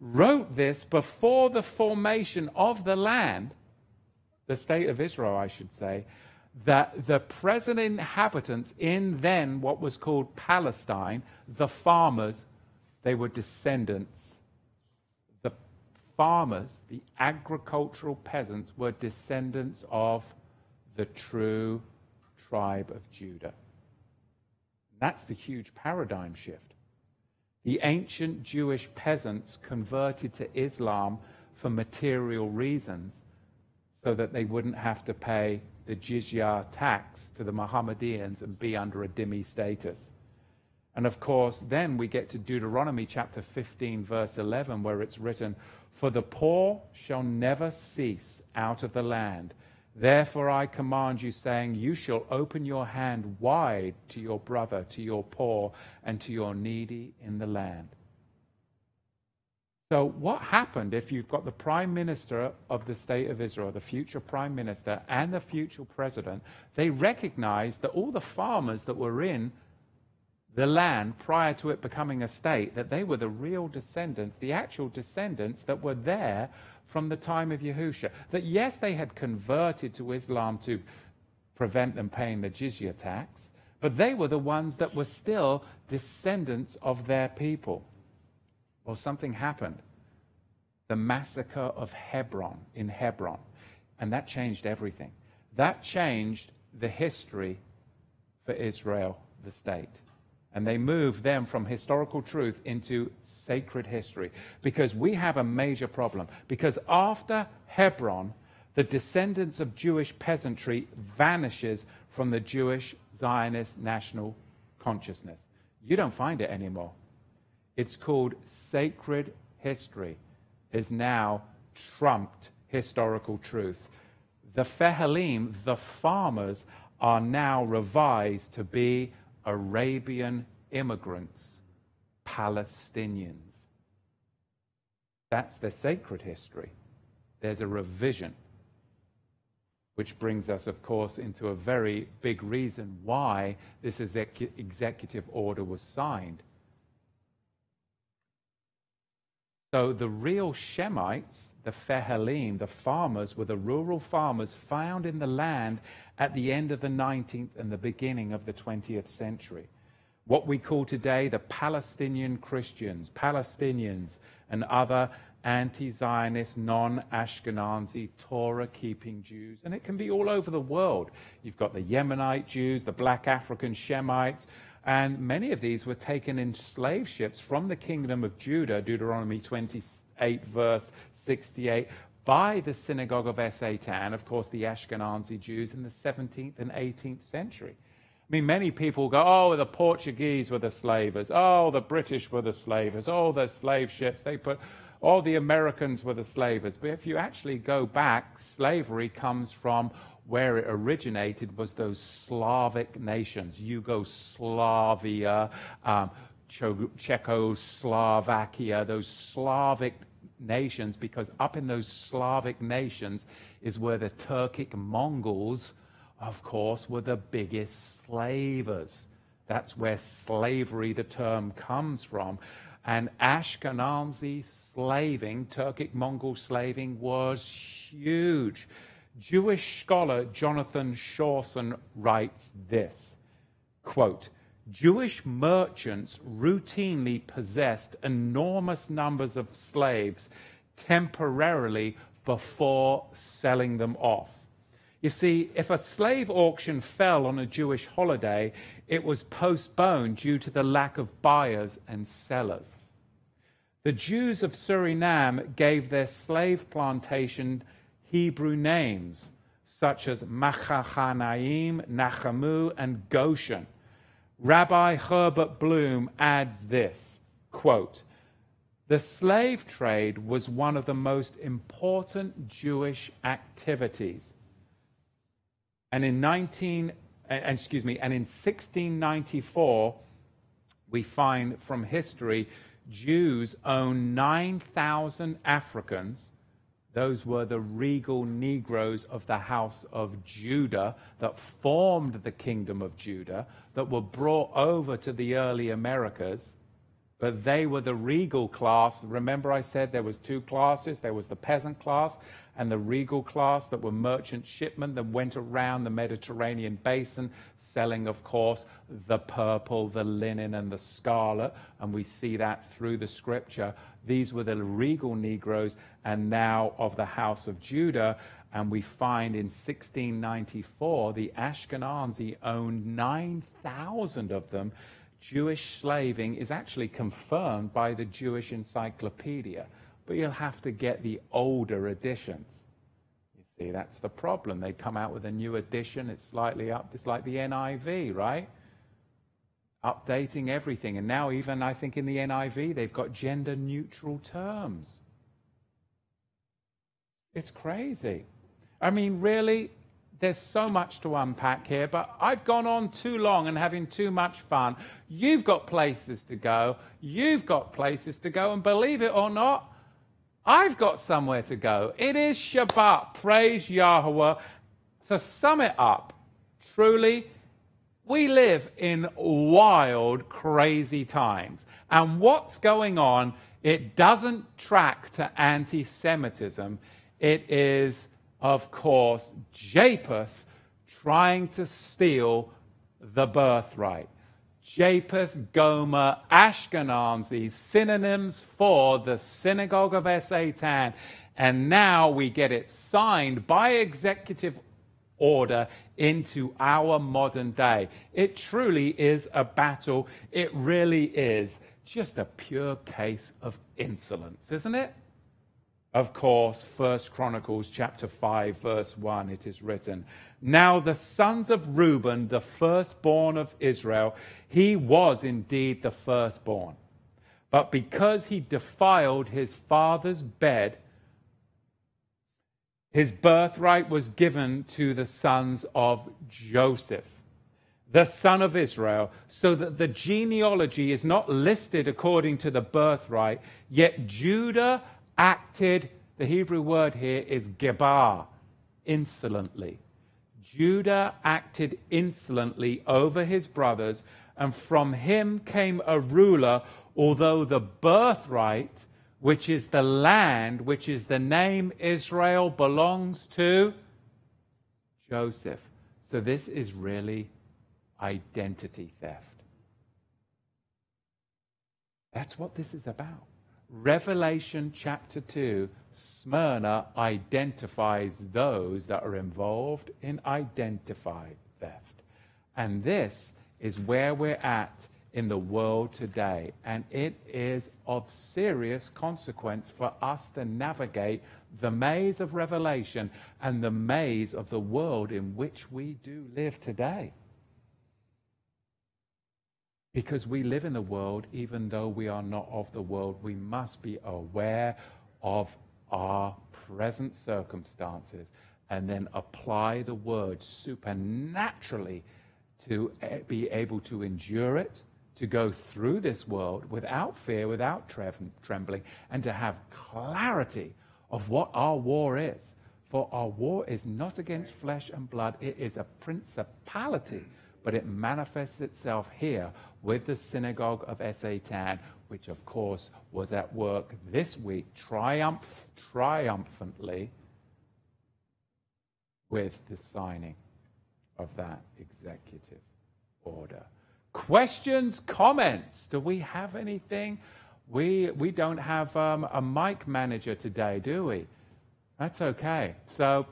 wrote this before the formation of the land, the state of Israel, I should say, that the present inhabitants in then what was called Palestine, the farmers, they were descendants. The farmers, the agricultural peasants, were descendants of the true tribe of Judah. That's the huge paradigm shift. The ancient Jewish peasants converted to Islam for material reasons so that they wouldn't have to pay the jizya tax to the Mohammedans and be under a dhimmi status. And of course, then we get to Deuteronomy chapter 15, verse 11, where it's written, For the poor shall never cease out of the land Therefore I command you, saying, You shall open your hand wide to your brother, to your poor, and to your needy in the land. So, what happened if you've got the prime minister of the state of Israel, the future prime minister, and the future president? They recognized that all the farmers that were in the land prior to it becoming a state, that they were the real descendants, the actual descendants that were there from the time of Yahusha. That yes, they had converted to Islam to prevent them paying the jizya tax, but they were the ones that were still descendants of their people. Well, something happened. The massacre of Hebron in Hebron. And that changed everything. That changed the history for Israel, the state and they move them from historical truth into sacred history because we have a major problem. Because after Hebron, the descendants of Jewish peasantry vanishes from the Jewish Zionist national consciousness. You don't find it anymore. It's called sacred history, is now trumped historical truth. The Fehalim, the farmers, are now revised to be Arabian immigrants, Palestinians. That's their sacred history. There's a revision. Which brings us, of course, into a very big reason why this executive order was signed. So the real Shemites, the Fehalim, the farmers, were the rural farmers found in the land at the end of the 19th and the beginning of the 20th century. What we call today the Palestinian Christians, Palestinians, and other anti Zionist, non Ashkenazi, Torah keeping Jews. And it can be all over the world. You've got the Yemenite Jews, the black African Shemites, and many of these were taken in slave ships from the kingdom of Judah, Deuteronomy 28, verse 68, by the synagogue of Satan, of course, the Ashkenazi Jews in the 17th and 18th century. I mean, many people go, oh, the Portuguese were the slavers. Oh, the British were the slavers. Oh, the slave ships. They put, oh, the Americans were the slavers. But if you actually go back, slavery comes from where it originated was those Slavic nations, Yugoslavia, um, Czechoslovakia, those Slavic nations, because up in those Slavic nations is where the Turkic Mongols, of course, were the biggest slavers. That's where slavery, the term, comes from. And Ashkenazi slaving, Turkic Mongol slaving, was huge. Jewish scholar Jonathan Shawson writes this quote, Jewish merchants routinely possessed enormous numbers of slaves temporarily before selling them off. You see, if a slave auction fell on a Jewish holiday, it was postponed due to the lack of buyers and sellers. The Jews of Suriname gave their slave plantation Hebrew names such as Machachanaim, Nachamu, and Goshen. Rabbi Herbert Bloom adds this quote, The slave trade was one of the most important Jewish activities. And in 19, excuse me, and in 1694, we find from history Jews owned 9,000 Africans those were the regal Negroes of the house of Judah that formed the kingdom of Judah, that were brought over to the early Americas. But they were the regal class. Remember, I said there was two classes. There was the peasant class and the regal class that were merchant shipmen that went around the Mediterranean basin, selling, of course, the purple, the linen, and the scarlet. And we see that through the scripture. These were the regal Negroes, and now of the house of Judah. And we find in 1694 the Ashkenazi owned 9,000 of them. Jewish slaving is actually confirmed by the Jewish Encyclopedia, but you'll have to get the older editions. You see, that's the problem. They come out with a new edition, it's slightly up, it's like the NIV, right? updating everything. And now, even I think in the NIV, they've got gender neutral terms. It's crazy. I mean, really, there's so much to unpack here, but I've gone on too long and having too much fun. You've got places to go. You've got places to go. And believe it or not, I've got somewhere to go. It is Shabbat. Praise Yahweh. To sum it up, truly, we live in wild, crazy times. And what's going on, it doesn't track to anti Semitism. It is, of course, Japheth trying to steal the birthright. Japheth, Gomer, Ashkenazi, synonyms for the synagogue of Satan. And now we get it signed by executive order into our modern day. It truly is a battle. It really is just a pure case of insolence, isn't it? Of course, First Chronicles chapter 5, verse 1, it is written, Now the sons of Reuben, the firstborn of Israel, he was indeed the firstborn. But because he defiled his father's bed, his birthright was given to the sons of Joseph, the son of Israel, so that the genealogy is not listed according to the birthright, yet Judah acted, the Hebrew word here is gebar, insolently. Judah acted insolently over his brothers, and from him came a ruler, although the birthright, which is the land, which is the name Israel, belongs to Joseph. So this is really identity theft. That's what this is about. Revelation chapter 2, Smyrna identifies those that are involved in identified theft. And this is where we're at in the world today. And it is of serious consequence for us to navigate the maze of revelation and the maze of the world in which we do live today. Because we live in the world, even though we are not of the world, we must be aware of our present circumstances and then apply the word supernaturally to eh, be able to endure it, to go through this world without fear, without trembling, and to have clarity of what our war is. For our war is not against flesh and blood, it is a principality but it manifests itself here with the synagogue of Satan, which of course was at work this week triumph, triumphantly with the signing of that executive order. Questions, comments? Do we have anything? We, we don't have um, a mic manager today, do we? That's okay. So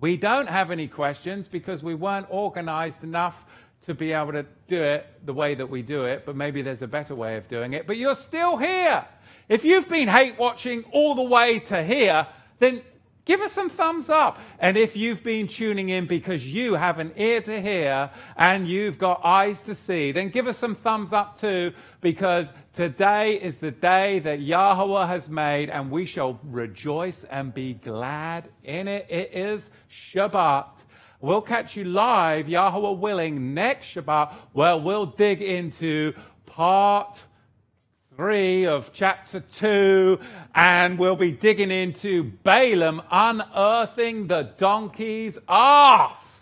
we don't have any questions because we weren't organized enough to be able to do it the way that we do it, but maybe there's a better way of doing it. But you're still here. If you've been hate watching all the way to here, then give us some thumbs up. And if you've been tuning in because you have an ear to hear and you've got eyes to see, then give us some thumbs up too, because today is the day that Yahweh has made, and we shall rejoice and be glad in it. It is Shabbat. We'll catch you live, Yahweh willing, next Shabbat, where we'll dig into part three of chapter two, and we'll be digging into Balaam unearthing the donkey's ass.